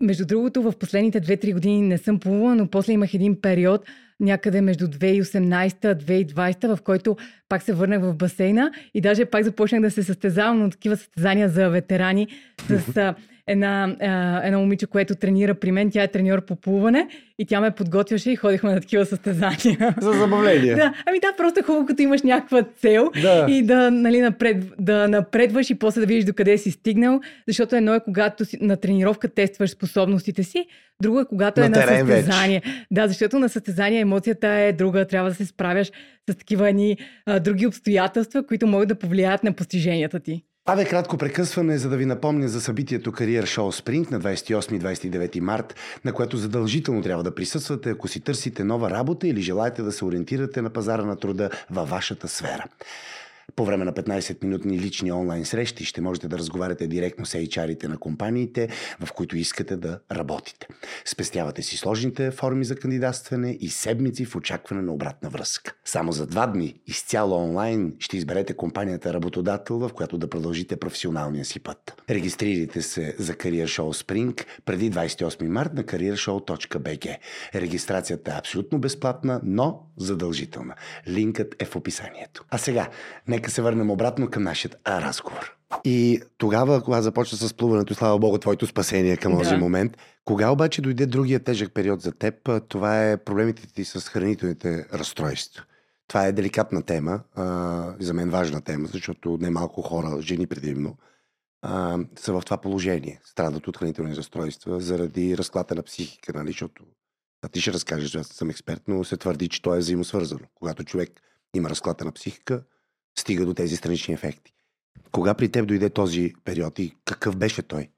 Между другото, в последните 2-3 години не съм плувала, но после имах един период някъде между 2018-2020, в който пак се върнах в басейна и даже пак започнах да се състезавам на такива състезания за ветерани с една, а, едно момиче, което тренира при мен. Тя е треньор по плуване и тя ме подготвяше и ходихме на такива състезания. За забавление. Да, ами да, просто е хубаво, като имаш някаква цел Да. и да, нали, напред, да напредваш и после да видиш докъде си стигнал, защото едно е когато си, на тренировка тестваш способностите си, друго е когато На е на терен вече. състезание. Да, защото на състезание емоцията е друга, трябва да се справяш с такива едни а, други обстоятелства, които могат да повлияят на постиженията ти. Абе, кратко прекъсване, за да ви напомня за събитието Кариер Шоу Спринт на 28 и 29 март, на което задължително трябва да присъствате, ако си търсите нова работа или желаете да се ориентирате на пазара на труда във вашата сфера. По време на 15-минутни лични онлайн срещи ще можете да разговаряте директно с HR-ите на компаниите, в които искате да работите. Спестявате си сложните форми за кандидатстване и седмици в очакване на обратна връзка. Само за два дни, изцяло онлайн, ще изберете компанията работодател, в която да продължите професионалния си път. Регистрирайте се за Career Show Spring преди 28 март на careershow.bg. Регистрацията е абсолютно безплатна, но задължителна. Линкът е в описанието. А сега, нека се върнем обратно към нашия разговор. И тогава, когато започна с плуването, слава богу, твоето спасение към Да. този момент, кога обаче дойде другия тежък период за теб, това е проблемите ти с хранителните разстройства. Това е деликатна тема, а, за мен важна тема, защото немалко хора, жени предимно, а, са в това положение. Страдат от хранителни разстройства заради разклата на психика, нали? защото а ти ще разкажеш, аз съм експерт, но се твърди, че то е взаимосвързано. Когато човек има разклата на психика, стига до тези странични ефекти. Кога при теб дойде този период и какъв беше той?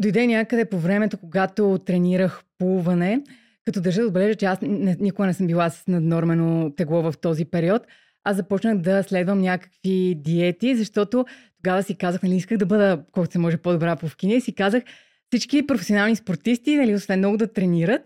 Дойде някъде по времето, когато тренирах плуване, като държа да отбележа, че аз никога не съм била с наднормено тегло в този период. Аз започнах да следвам някакви диети, защото тогава си казах, нали, исках да бъда колкото се може по-добра по вкиня и си казах, всички професионални спортисти, нали, освен много да тренират,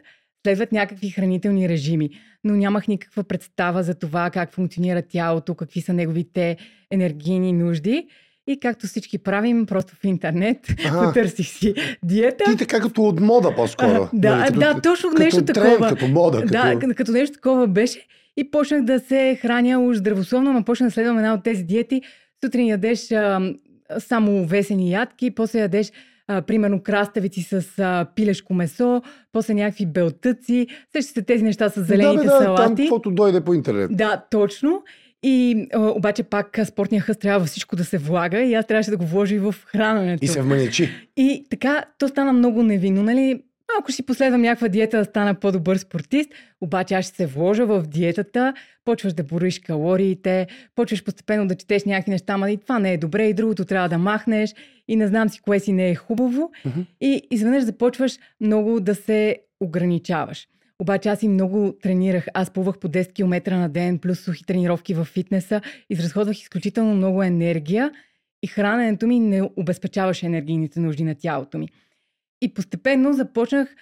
следват някакви хранителни режими. Но нямах никаква представа за това как функционира тялото, какви са неговите енергийни нужди. И както всички правим, просто в интернет Ага. потърсих си диета. Ти така като от мода по-скоро. А, да, Нали, като, да, точно като нещо такова. Като мода. Да, като нещо такова беше. И почнах да се храня уж здравословно, но почнах да следвам една от тези диети. Сутрин ядеш а, само весени ядки, после ядеш а, примерно краставици с а, пилешко месо, после някакви белтъци. Същите тези неща с зелените да, бе, да, Там, салати. каквото дойде по интернет. Да, точно. И а, обаче пак спортния хъст трябва всичко да се влага и аз трябваше да го вложа и в храненето. И се вманечи. И така, то стана много невинно, нали? Ако ще си последвам някаква диета да стана по-добър спортист, обаче аз ще се вложа в диетата, почваш да бориш калориите, почваш постепенно да четеш някакви неща, ама и това не е добре, и другото трябва да махнеш, и не знам си кое си не е хубаво. Мгм. И изведнъж започваш много да се ограничаваш. Обаче аз и много тренирах. Аз плувах по 10 км на ден, плюс сухи тренировки в фитнеса. Изразходвах изключително много енергия и храненето ми не обезпечаваше енергийните нужди на тялото ми. И постепенно започнах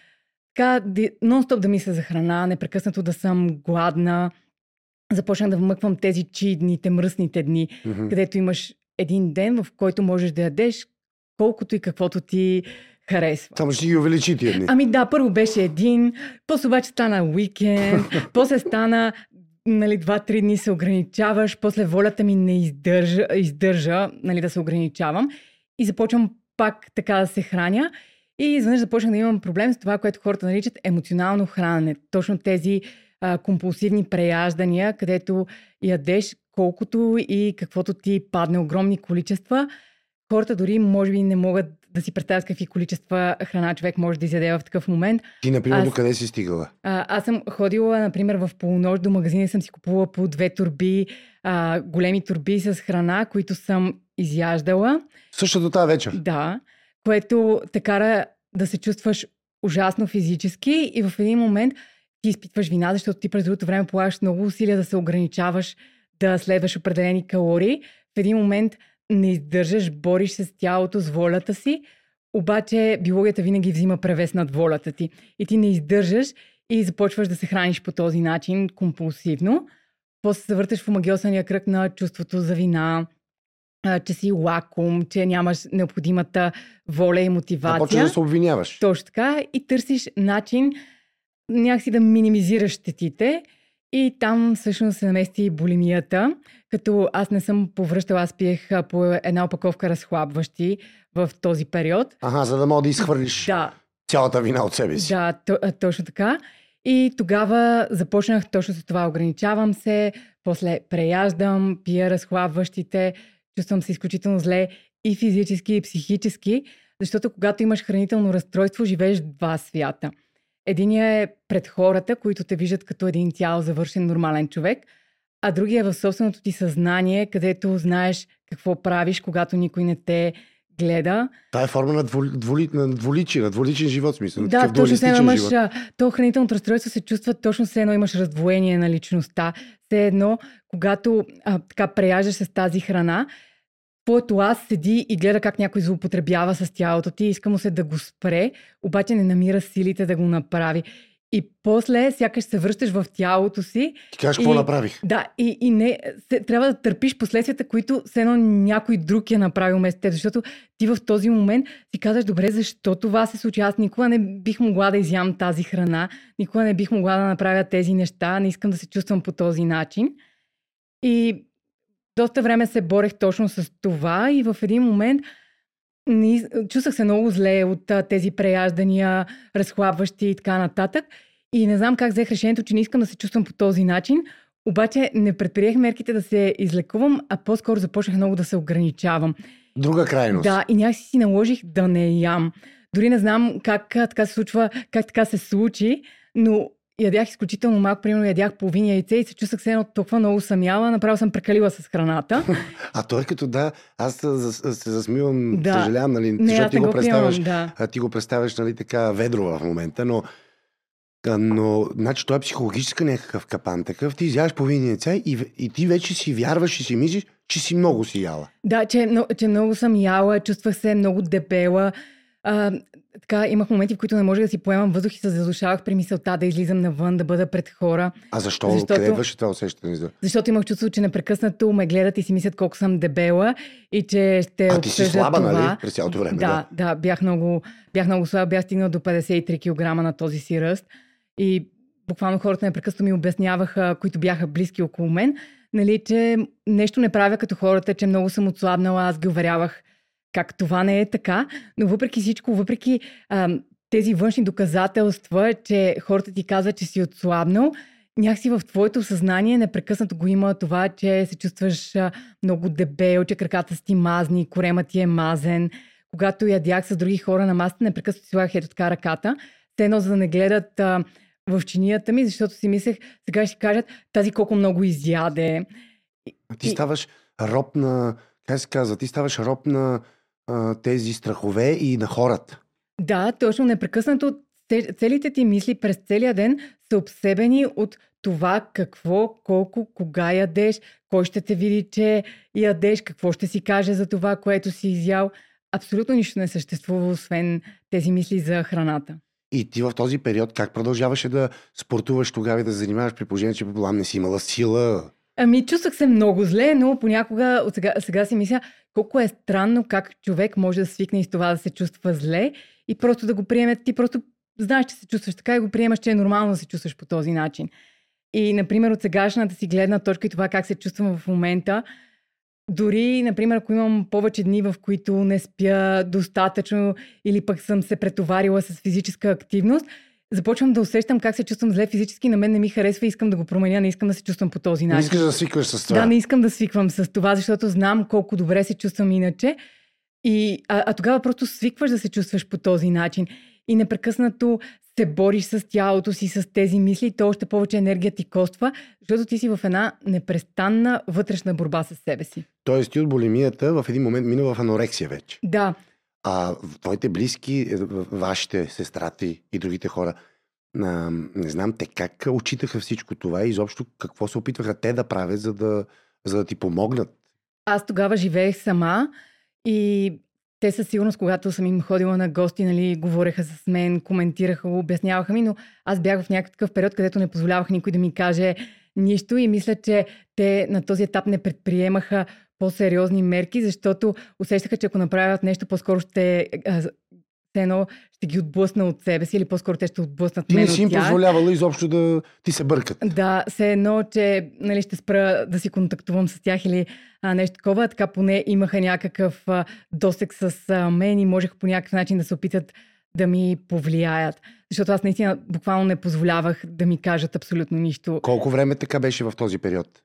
така нон-стоп да мисля за храна, непрекъснато да съм гладна. Започнах да вмъквам тези чи дните, мръсните дни, Мгм. където имаш един ден, в който можеш да ядеш колкото и каквото ти харесва. Само ще ги увеличи тия дни. Ами да, първо беше един, после обаче стана уикенд, после стана нали, два-три дни се ограничаваш, после волята ми не издържа, издържа нали, да се ограничавам и започвам пак така да се храня и изведнъж започнах да имам проблем с това, което хората наричат емоционално хранене. Точно тези а, компулсивни преяждания, където ядеш колкото и каквото ти падне огромни количества. Хората дори може би не могат да си представят какви количества храна човек може да изяде в такъв момент. Ти, например, аз- до къде си стигала? А, аз съм ходила, например, в полунощ до магазина и съм си купувала по две турби, а, големи турби с храна, които съм изяждала. Същото тази вечер. Да, което те кара да се чувстваш ужасно физически и в един момент ти изпитваш вина, защото ти през другото време полагаш много усилия да се ограничаваш, да следваш определени калории. В един момент не издържаш, бориш се с тялото, с волята си, обаче биологията винаги взима превес над волята ти. И ти не издържаш и започваш да се храниш по този начин компулсивно. После се върташ в омагиосания кръг на чувството за вина, че си лаком, че нямаш необходимата воля и А мотивация. почваш да се обвиняваш. Точно така. И търсиш начин някакси да минимизираш щетите. И там всъщност се намести и булимията, като аз не съм повръщала, аз пиех а, по една опаковка разхлабващи в този период. Ага, за да мога да изхвърлиш Да, цялата вина от себе си. да, то, а, точно така. И тогава започнах точно с това. Ограничавам се, после преяждам, пия разхлабващите, чувствам се изключително зле и физически, и психически, защото когато имаш хранително разстройство, живееш два свята. Единият е пред хората, които те виждат като един цял завършен нормален човек, а другия е в собственото ти съзнание, където знаеш какво правиш, когато никой не те гледа. Това е форма на, дволи, дволи, на дволичие, на дволичен живот, смисъл. Да, точно се едно имаш, то хранителното разстройство се чувства точно все едно имаш раздвоение на личността. Все едно, когато а, така преяждаш с тази храна, твоето аз седи и гледа как някой злоупотребява с тялото ти, иска му се да го спре, обаче не намира силите да го направи. И после сякаш се връщаш в тялото си Ти кажеш какво направих. да, и, и не, се, трябва да търпиш последствията, които все едно някой друг е направил вместо теб, защото ти в този момент си казваш, добре, защо това се случи? Аз никога не бих могла да изям тази храна, никога не бих могла да направя тези неща, не искам да се чувствам по този начин. И доста време се борех точно с това и в един момент не, чувствах се много зле от а, тези преяждания, разхлабващи и така нататък. И не знам как взех решението, че не искам да се чувствам по този начин. Обаче не предприех мерките да се излекувам, а по-скоро започнах много да се ограничавам. Друга крайност. Да, и някакси си наложих да не ям. Дори не знам как така се случва, как така се случи, но ядях изключително малко, примерно ядях половин яйце и се чувствах се едно толкова много съм яла, направо съм прекалила с храната. А той като да, аз се, зас- се засмивам, Да. съжалявам, нали, Не, защото ти го го представяш, приемам, да. а, ти го представяш, нали, така ведро в момента, но но, значи, той е психологическа някакъв капан такъв. Ти изяваш половин яйца и, и ти вече си вярваш и си мислиш, че си много си яла. Да, че, но, че много съм яла, чувствах се много дебела. А, така, имах моменти, в които не можех да си поемам въздух и се задушавах при мисълта да излизам навън, да бъда пред хора. А защо? Защото- Къде върши това усещане? за- Защото имах чувство, че непрекъснато ме гледат и си мислят колко съм дебела и че ще А ти си слаба, това. нали? През цялото време. Да, да, бях много, бях много слаба, бях стигнала до 53 кг на този си ръст. И буквално хората непрекъснато ми обясняваха, които бяха близки около мен, нали, че нещо не правя като хората, че много съм отслабнала. Аз ги уверявах как това не е така. Но въпреки всичко, въпреки а, тези външни доказателства, че хората ти казват, че си отслабнал, някакси в твоето съзнание непрекъснато го има това, че се чувстваш много дебел, че краката си мазни, корема ти е мазен. Когато ядях с други хора на масата, непрекъснато си слагах ето така ръката. Те едно, за да не гледат а, в чинията ми, защото си мислех, сега ще кажат тази колко много изяде. А ти И- ставаш роб на... Как се казва? Ти ставаш роб на а, тези страхове и на хората. Да, точно непрекъснато те- целите ти мисли през целия ден са обсебени от това какво, колко, кога ядеш, кой ще те види, че ядеш, какво ще си каже за това, което си изял. Абсолютно нищо не съществува, освен тези мисли за храната. И ти в този период как продължаваше да спортуваш тогава и да занимаваш при положение, че предполагам не си имала сила? Ами, чувствах се много зле, но понякога от сега, сега си мисля колко е странно как човек може да свикне и с това да се чувства зле и просто да го приеме. Ти просто знаеш, че се чувстваш така и го приемаш, че е нормално да се чувстваш по този начин. И, например, от сегашната си гледна точка и това как се чувствам в момента, дори, например, ако имам повече дни, в които не спя достатъчно или пък съм се претоварила с физическа активност, започвам да усещам как се чувствам зле физически, на мен не ми харесва и искам да го променя, не искам да се чувствам по този Не начин. искаш да свикваш с това. Да, не искам да свиквам с това, защото знам колко добре се чувствам иначе. И, а, а тогава просто свикваш да се чувстваш по този начин. И непрекъснато се бориш с тялото си, с тези мисли, и то още повече енергия ти коства, защото ти си в една непрестанна вътрешна борба с себе си. Тоест ти от болемията в един момент мина в анорексия вече. Да, А твоите близки, е, вашите сестра ти и другите хора, а, не знам те как отчитаха всичко това и изобщо какво се опитваха те да правят, за да, за да ти помогнат. Аз тогава живеех сама и те със сигурност, когато съм им ходила на гости, нали, говореха с мен, коментираха, обясняваха ми, но аз бях в някакъв период, където не позволявах никой да ми каже нищо и мисля, че те на този етап не предприемаха по-сериозни мерки, защото усещаха, че ако направят нещо, по-скоро ще, все едно ще ги отблъсна от себе си или по-скоро те ще отблъснат Ти мен не си им позволявала изобщо да ти се бъркат. Да, все едно, че нали, ще спра да си контактувам с тях или а, нещо такова. Така поне имаха някакъв а, досек с а, мен и можеха по някакъв начин да се опитат да ми повлияят. Защото аз наистина буквално не позволявах да ми кажат абсолютно нищо. Колко време така беше в този период?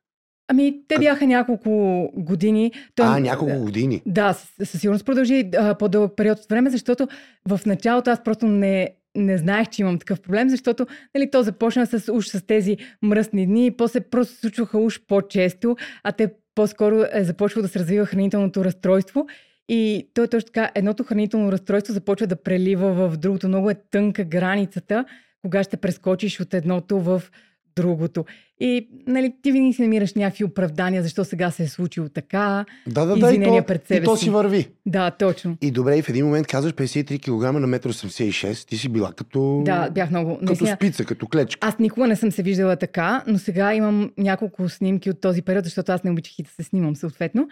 Ами, те бяха няколко години. Той- А, няколко години. Да, със, сигурност продължи а, по-дълъг период от време, защото в началото аз просто не, не знаех, че имам такъв проблем, защото нали, то започна с уж с тези мръсни дни и после просто се случваха уж по-често, а те по-скоро е започва да се развива хранителното разстройство. И то е точно така, едното хранително разстройство започва да прелива в другото. Много е тънка границата, кога ще прескочиш от едното в другото. И нали, ти винаги си намираш някакви оправдания, защо сега се е случило така. Да, да, да. И то, пред и себе то си. върви. Да, точно. И добре, и в един момент казваш 53 кг на 1,86 м. Ти си била като, Да, бях много. като Наистина, спица, като клечка. аз никога не съм се виждала така, но сега имам няколко снимки от този период, защото аз не обичах и да се снимам съответно.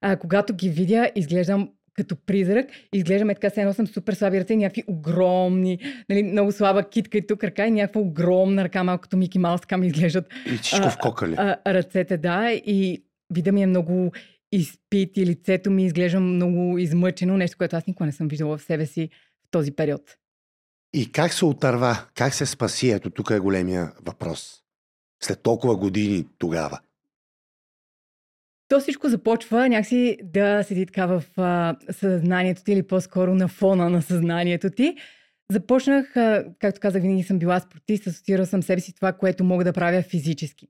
А, когато ги видя, изглеждам като призрак, изглеждаме така, се едно съм супер слаби ръце, някакви огромни, нали, много слаба китка и тук ръка и някаква огромна ръка, малко като Мики Маус, така ми изглеждат И всичко а, в кокали. а, ръцете, да, и вида ми е много изпит и лицето ми изглежда много измъчено, нещо, което аз никога не съм виждала в себе си в този период. И как се отърва? Как се спаси? Ето тук е големия въпрос. След толкова години тогава. То всичко започва някакси да седи така в а, съзнанието ти или по-скоро на фона на съзнанието ти, започнах, а, както казах, винаги съм била спортист, асоциирала съм себе си това, което мога да правя физически.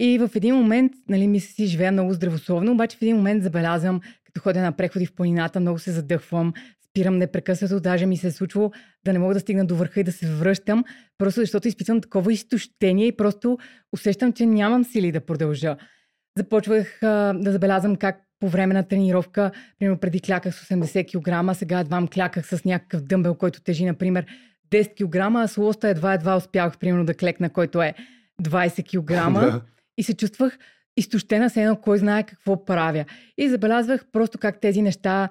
И в един момент, нали, мисля си, живея много здравословно, обаче в един момент забелязвам, като ходя на преходи в планината, много се задъхвам, спирам непрекъснато, даже ми се е случвало да не мога да стигна до върха и да се връщам, просто защото изпитвам такова изтощение и просто усещам, че нямам сили да продължа. Започвах а, да забелязвам как по време на тренировка, примерно преди кляках с 80 кг, сега едва кляках с някакъв дъмбел, който тежи, например, 10 кг, а с лоста едва-едва успявах, примерно, да клекна, който е 20 кг. Да. И се чувствах изтощена, се едно кой знае какво правя. И забелязвах просто как тези неща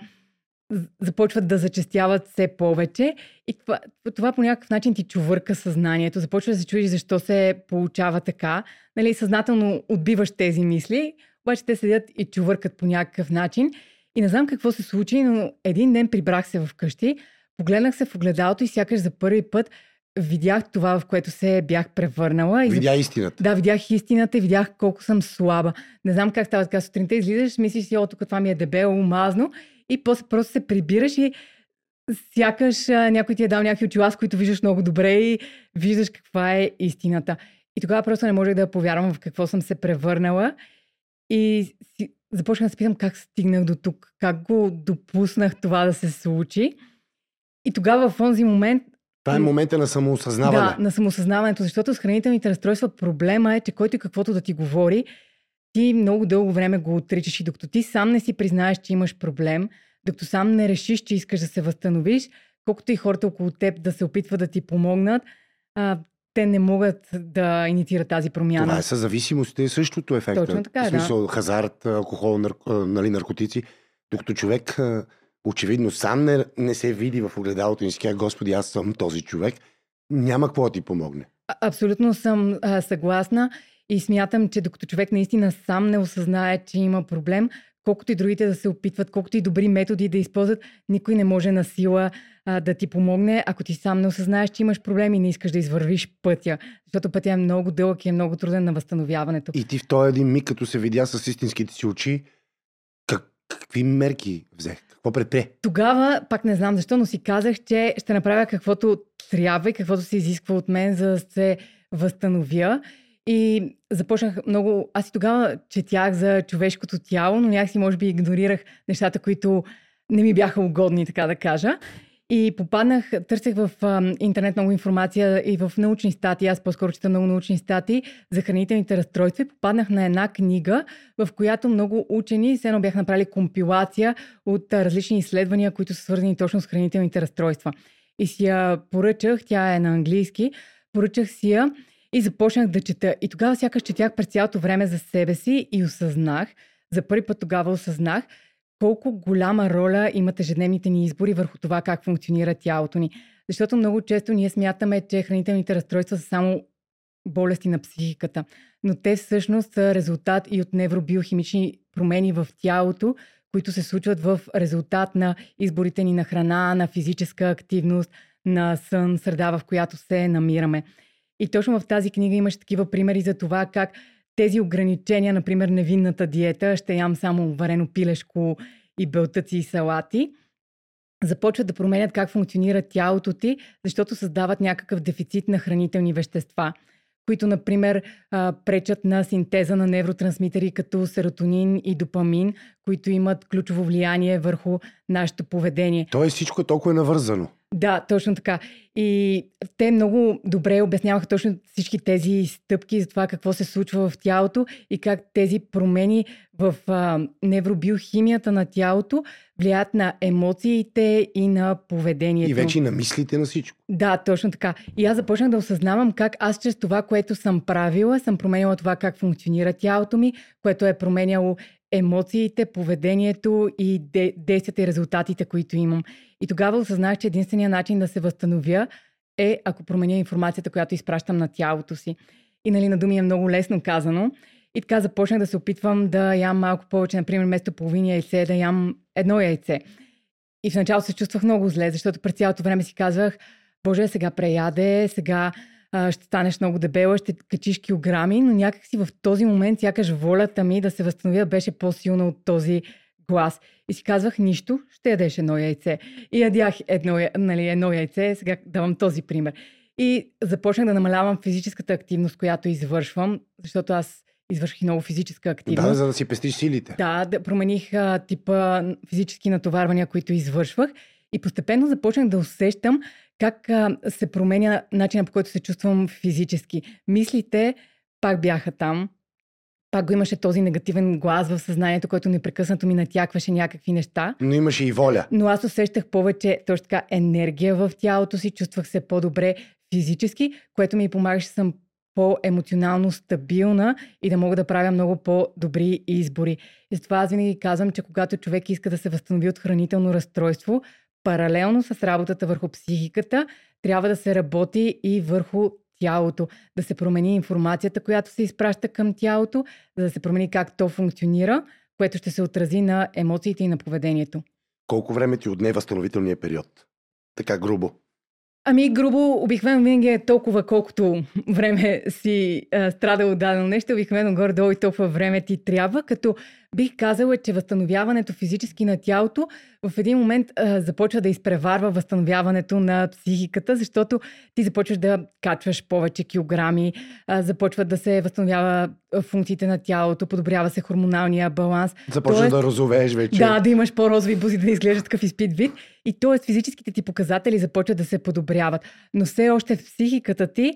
започват да зачестяват все повече. И това, това по някакъв начин ти чувърка съзнанието. Започваш да се чудиш защо се получава така. Нали, съзнателно отбиваш тези мисли, обаче те седят и чувъркат по някакъв начин. И не знам какво се случи, но един ден прибрах се вкъщи, погледнах се в огледалото и сякаш за първи път видях това, в което се бях превърнала. И истината. да, видях истината и видях колко съм слаба. Не знам как става така. Сутринта излизаш, мислиш си, о, тук това ми е дебело, мазно. И после просто се прибираш и сякаш някой ти е дал някакви очила, с които виждаш много добре и виждаш каква е истината. И тогава просто не можех да повярвам в какво съм се превърнала. И си, започнах да се питам как стигнах до тук, как го допуснах това да се случи. И тогава в онзи момент Това е момента на самоосъзнаване. да, на самосъзнаването, защото с хранителните разстройства проблема е, че който и каквото да ти говори, ти много дълго време го отричаш и докато ти сам не си признаеш, че имаш проблем, докато сам не решиш, че искаш да се възстановиш, колкото и хората около теб да се опитват да ти помогнат, а, те не могат да инициират тази промяна. Това е със зависимостта и същото ефекта. Точно така е, В смисъл, хазарт, алкохол, нар... нали, наркотици. Докато човек очевидно сам не, не се види в огледалото и си казва, Господи, аз съм този човек, няма какво да ти помогне. А- Абсолютно съм а, съгласна и смятам, че докато човек наистина сам не осъзнае, че има проблем, колкото и другите да се опитват, колкото и добри методи да използват, никой не може на сила а, да ти помогне, ако ти сам не осъзнаеш, че имаш проблем и не искаш да извървиш пътя. Защото пътя е много дълъг и е много труден на възстановяването. И ти в този един миг, като се видя с истинските си очи, как, какви мерки взех? Какво предприе? Тогава, пак не знам защо, но си казах, че ще направя каквото трябва и каквото се изисква от мен, за да се възстановя. И започнах много... Аз и тогава четях за човешкото тяло, но някакси може би игнорирах нещата, които не ми бяха угодни, така да кажа. И попаднах, търсех в а, интернет много информация и в научни статии, аз по-скоро чета много научни статии за хранителните разстройства и попаднах на една книга, в която много учени все едно бяха направили компилация от а, различни изследвания, които са свързани точно с хранителните разстройства. И си я поръчах, тя е на английски, поръчах си я и започнах да чета. И тогава сякаш четях през цялото време за себе си и осъзнах, за първи път тогава осъзнах, колко голяма роля имат ежедневните ни избори върху това как функционира тялото ни. Защото много често ние смятаме, че хранителните разстройства са само болести на психиката, но те всъщност са резултат и от невробиохимични промени в тялото, които се случват в резултат на изборите ни на храна, на физическа активност, на сън, среда, в която се намираме. И точно в тази книга имаше такива примери за това как тези ограничения, например невинната диета, ще ям само варено пилешко и белтъци и салати, започват да променят как функционира тялото ти, защото създават някакъв дефицит на хранителни вещества, които, например, пречат на синтеза на невротрансмитери като серотонин и допамин, които имат ключово влияние върху нашето поведение. Тоест всичко е толкова навързано. Да, точно така. И те много добре обясняваха точно всички тези стъпки за това какво се случва в тялото и как тези промени в а, невробиохимията на тялото влияят на емоциите и на поведението. И вече и на мислите на всичко. Да, точно така. И аз започнах да осъзнавам как аз чрез това, което съм правила, съм променяла това как функционира тялото ми, което е променяло емоциите, поведението и де- действията и резултатите, които имам. И тогава осъзнах, че единственият начин да се възстановя е ако променя информацията, която изпращам на тялото си. И нали, на думи е много лесно казано. И така започнах да се опитвам да ям малко повече, например, вместо половин яйце, да ям едно яйце. И в началото се чувствах много зле, защото през цялото време си казвах, Боже, сега преяде, сега а, ще станеш много дебела, ще качиш килограми, но някакси в този момент сякаш волята ми да се възстановя беше по-силна от този глас. И си казвах, нищо, ще ядеш едно яйце. И ядях едно, нали, едно яйце, сега давам този пример. И започнах да намалявам физическата активност, която извършвам, защото аз извърших много физическа активност. Да, за да си пестиш силите. Да, да промених а, типа физически натоварвания, които извършвах. И постепенно започнах да усещам как а, се променя начина по който се чувствам физически. Мислите пак бяха там. Пак го имаше този негативен глас в съзнанието, който непрекъснато ми натякваше някакви неща. Но имаше и воля. Но аз усещах повече точно така енергия в тялото си, чувствах се по-добре физически, което ми помагаше съм по-емоционално стабилна и да мога да правя много по-добри избори. И затова аз винаги казвам, че когато човек иска да се възстанови от хранително разстройство, паралелно с работата върху психиката, трябва да се работи и върху тялото, да се промени информацията, която се изпраща към тялото, за да се промени как то функционира, което ще се отрази на емоциите и на поведението. Колко време ти отне възстановителния период? Така грубо. Ами, грубо, обикновено винаги е толкова, колкото време си а, страдал дадено нещо, обикновено горе-долу и толкова време ти трябва, като бих казала, че възстановяването физически на тялото в един момент а, започва да изпреварва възстановяването на психиката, защото ти започваш да качваш повече килограми, а, започват да се възстановява функциите на тялото, подобрява се хормоналния баланс. Започна Тоест- да розовееш вече. Да, да имаш по-розови бузи, да не изглеждаш такъв изпит вид. И т.е. физическите ти показатели започват да се подобряват. Но все още в психиката ти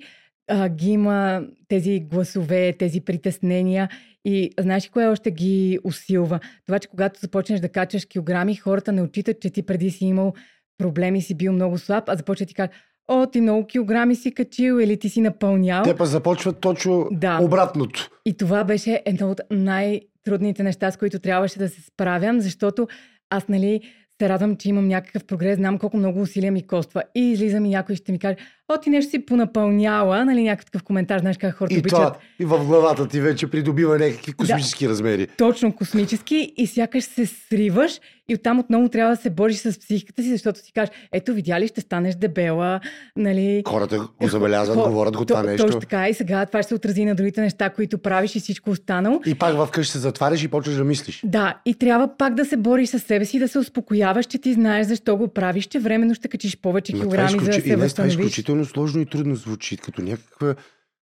а, ги има тези гласове, тези притеснения. И знаеш кое още ги усилва? Това, че когато започнеш да качаш килограми, хората не отчитат, че ти преди си имал проблеми, си бил много слаб, а започват ти кажат, о, ти много килограми си качил или ти си напълнял. Те па започват точно Да. обратното. И това беше едно от най-трудните неща, с които трябваше да се справям, защото аз, нали, се радвам, че имам някакъв прогрес, знам колко много усилия ми коства. И излизам и някой ще ми каже, о, ти нещо си понапълняла, нали, някакъв коментар, знаеш как хората И обичат. това и в главата ти вече придобива някакви космически размери. Точно космически и сякаш се сриваш и оттам отново трябва да се бориш с психиката си, защото си кажеш, ето видя ли, ще станеш дебела, нали, Хората го забелязват, Хо- говорят го това то- нещо. Точно така и сега това ще се отрази на другите неща, които правиш и всичко останало. И пак вкъщи се затваряш и почваш да мислиш. Да, и трябва пак да се бориш с себе си, да се успокояваш, че ти знаеш защо го правиш, че временно ще качиш повече това е килограми, за да се това е възстановиш. Изключително сложно и трудно звучи, като някаква...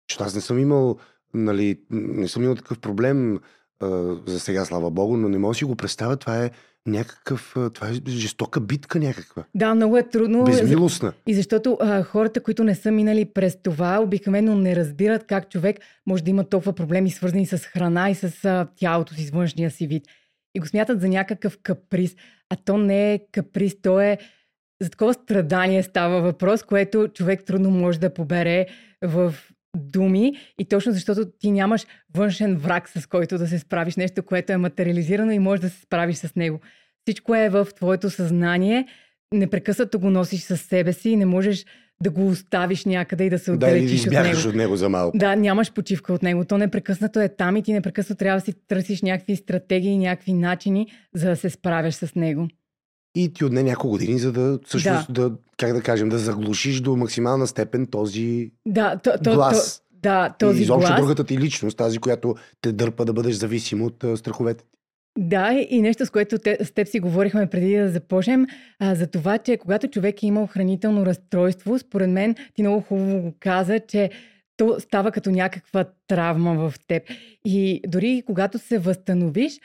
Че аз не съм имал, нали, не съм имал такъв проблем а, за сега, слава богу, но не мога да си го представя. Това е някакъв... Това е жестока битка някаква. Да, много е трудно. Безмилостна. И защото а, хората, които не са минали през това, обикновено не разбират как човек може да има толкова проблеми, свързани с храна и с а, тялото си, с външния си вид. И го смятат за някакъв каприз. А то не е каприз, то е за такова страдание става въпрос, което човек трудно може да побере в думи и точно защото ти нямаш външен враг, с който да се справиш нещо, което е материализирано и можеш да се справиш с него. Всичко е в твоето съзнание, непрекъснато го носиш със себе си и не можеш да го оставиш някъде и да се Да, или да отдалечиш от него. от него за малко. Да, нямаш почивка от него. То непрекъснато е там и ти непрекъснато трябва да си търсиш някакви стратегии, някакви начини, за да се справяш с него. И ти отне няколко години, за да, всъщност, да. как да кажем, да заглушиш до максимална степен този Да, то, то, глас. То, да, и този изобщо глас. другата ти личност, тази, която те дърпа да бъдеш зависим от а, страховете. ти. Да, и нещо, с което те, с теб си говорихме преди да започнем, а, за това, че когато човек е имал хранително разстройство, според мен ти много хубаво го каза, че то става като някаква травма в теб. И дори когато се възстановиш,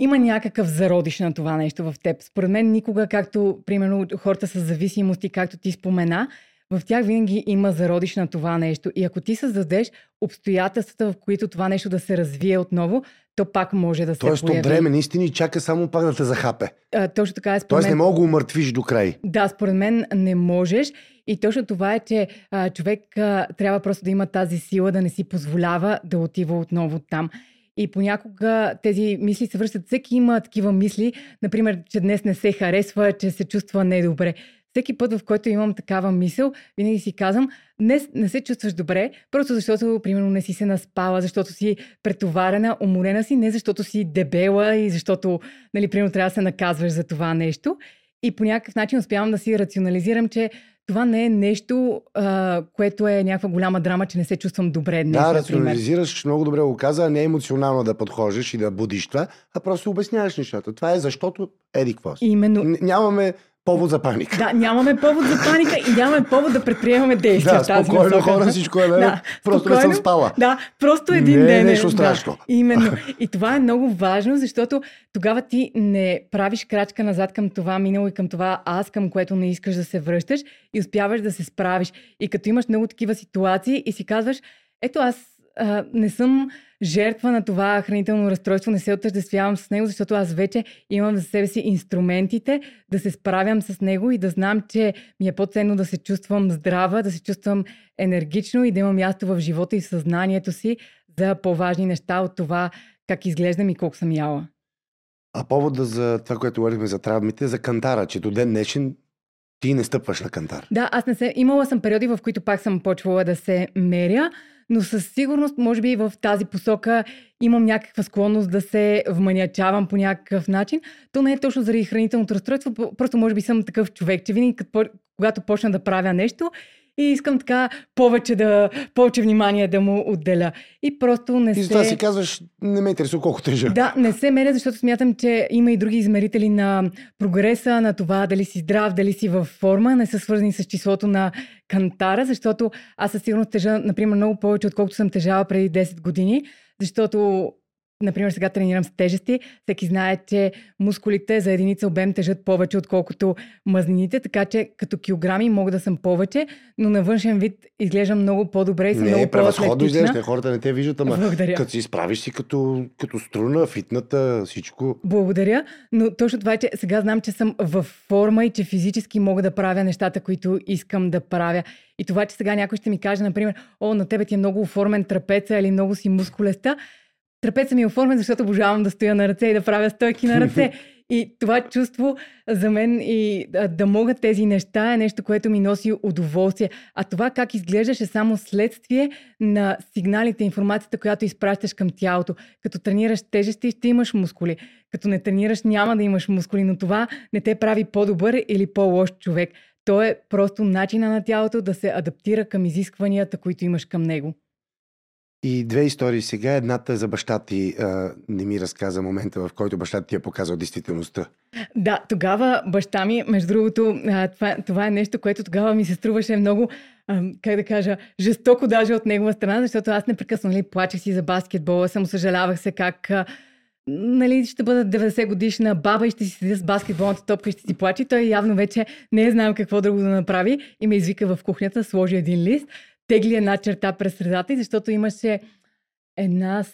има някакъв зародиш на това нещо в теб. Според мен никога, както примерно хората с зависимости, както ти спомена, в тях винаги има зародиш на това нещо. И ако ти създадеш обстоятелствата, в които това нещо да се развие отново, то пак може да се Тоест, появи. от време наистина и чака само пак да те захапе. А, точно така е според Тоест, мен. не мога да го умъртвиш до край. Да, според мен не можеш. И точно това е, че а, човек а, трябва просто да има тази сила да не си позволява да отива отново там. И понякога тези мисли се връщат. Всеки има такива мисли, например, че днес не се харесва, че се чувства недобре. Всеки път, в който имам такава мисъл, винаги си казвам, днес не се чувстваш добре, просто защото, примерно, не си се наспала, защото си претоварена, уморена си, не защото си дебела и защото, нали, примерно, трябва да се наказваш за това нещо. И по някакъв начин успявам да си рационализирам, че това не е нещо, а, което е някаква голяма драма, че не се чувствам добре днес, да, рационализираш, много добре го каза, не емоционално да подхождаш и да будиш това, а просто обясняваш нещата. Това е защото еди какво си. Именно. Нямаме повод за паника. Да, нямаме повод за паника и нямаме повод да предприемаме действия Да, тази спокойно насока. хора, всичко е наред. Просто не съм спокойно. спала. Да, просто един Не е ден. нещо да, страшно. именно. И това е много важно, защото тогава ти не правиш крачка назад към това минало и към това аз, към което не искаш да се връщаш и успяваш да се справиш. И като имаш много такива ситуации и си казваш, ето аз а, не съм жертва на това хранително разстройство, не се отъждествявам с него, защото аз вече имам за себе си инструментите да се справям с него и да знам, че ми е по-ценно да се чувствам здрава, да се чувствам енергично и да имам място в живота и в съзнанието си за по-важни неща от това как изглеждам и колко съм яла. А повода за това, което говорихме за травмите, за кантара, че до ден днешен ти не стъпваш на кантар. Да, аз не се... Имала съм периоди, в които пак съм почвала да се меря, но със сигурност, може би в тази посока имам някаква склонност да се вманячавам по някакъв начин. То не е точно заради хранителното разстройство, просто може би съм такъв човек, че винаги, когато почна да правя нещо, и искам така повече, да, повече внимание да му отделя. И просто не И се... затова си казваш, не ме интересува колко тежа. Да, не се меря, защото смятам, че има и други измерители на прогреса, на това дали си здрав, дали си във форма, не са свързани с числото на кантара, защото аз със сигурност тежа, например, много повече, отколкото съм тежала преди 10 години, защото Например, сега тренирам с тежести. Всеки знае, че мускулите за единица обем тежат повече, отколкото мазнините, така че като килограми мога да съм повече, но на външен вид изглеждам много по-добре и съм Не, много превъзходно изглеждаш, те хората не те виждат, ама Благодаря. като си изправиш си като, като струна, фитната, всичко. Благодаря, но точно това е, че сега знам, че съм във форма и че физически мога да правя нещата, които искам да правя. И това, че сега някой ще ми каже, например, о, на тебе ти е много оформен трапеца или много си мускулеста. Трапеца ми е оформен, защото обожавам да стоя на ръце и да правя стойки на ръце. И това чувство за мен и да, да мога тези неща е нещо, което ми носи удоволствие. А това как изглеждаш е само следствие на сигналите, информацията, която изпращаш към тялото. Като тренираш тежести, ще имаш мускули. Като не тренираш, няма да имаш мускули, но това не те прави по-добър или по-лош човек. То е просто начина на тялото да се адаптира към изискванията, които имаш към него. И две истории сега. Едната е за баща ти. А, не ми разказа момента, в който баща ти е показал действителността. Да, тогава баща ми, между другото, а, това, това е нещо, което тогава ми се струваше много, а, как да кажа, жестоко даже от негова страна, защото аз непрекъснато нали, плачех си за баскетбола, само съжалявах се как а, нали, ще бъда 90 годишна баба и ще си седя с баскетболната топка и ще си плаче. Той явно вече не е знал какво друго да направи и ме извика в кухнята, сложи един лист, тегли една черта през средата и защото имаше една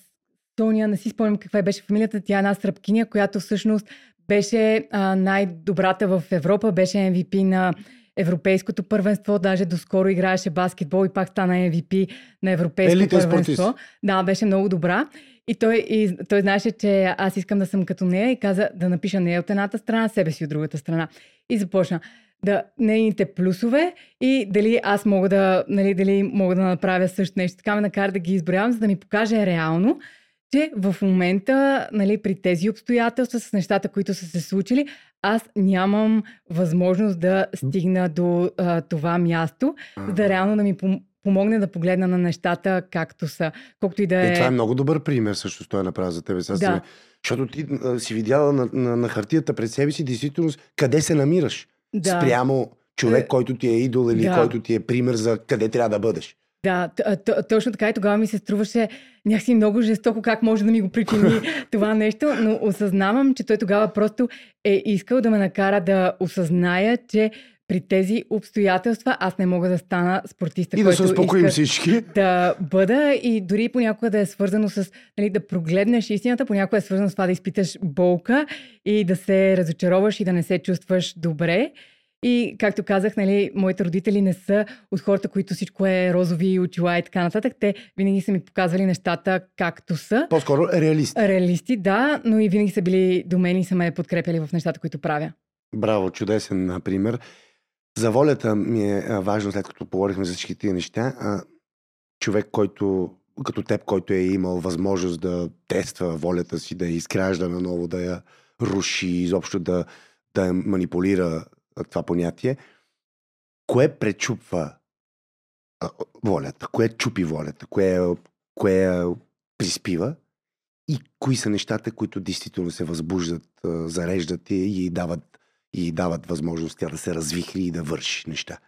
Соня, не си спомням каква беше фамилията, тя е една сръбкиня, която всъщност беше а, най-добрата в Европа, беше MVP на Европейското първенство, даже доскоро играеше баскетбол и пак стана MVP на Европейско Елитен първенство. спортист. Да, беше много добра. И той, и той знаеше, че аз искам да съм като нея и каза да напиша нея от едната страна, себе си от другата страна. И започна да нейните плюсове и дали аз мога да, нали, дали мога да направя също нещо. Така ме накара да ги изброявам, за да ми покаже реално, че в момента, нали, при тези обстоятелства, с нещата, които са се случили, аз нямам възможност да стигна до а, това място, за да реално да ми пом- помогне да погледна на нещата както са. Колкото и да Е, е... това е много добър пример също, той направи за тебе. Сега Да. си- Защото ти а, си видяла на, на, на хартията пред себе си действително къде се намираш. Да. Спрямо човек, Е, който ти е идол или да. който ти е пример за къде трябва да бъдеш. Да, точно така и тогава ми се струваше някакси много жестоко как може да ми го причини това нещо, но осъзнавам, че той тогава просто е искал да ме накара да осъзная, че при тези обстоятелства аз не мога да стана спортиста, И да се успокоим всички. да бъда и дори понякога да е свързано с нали, да прогледнеш истината, понякога е свързано с това да изпиташ болка и да се разочароваш и да не се чувстваш добре. И, както казах, нали, моите родители не са от хората, които всичко е розови очила и така нататък. Те винаги са ми показвали нещата както са. По-скоро реалист. Реалисти, да, но и винаги са били до мен и са ме подкрепяли в нещата, които правя. Браво, чудесен например. За волята ми е важно, след като поговорихме за всички тия неща, човек, който като теб, който е имал възможност да тества волята си, да я изгражда наново, да я руши, изобщо да, да манипулира а, това понятие. Кое пречупва волята? Кое чупи волята? Кое, я- кое я приспива? И кои са нещата, които действително се възбуждат, зареждат и, дават, и дават възможност тя да се развихри и да върши неща.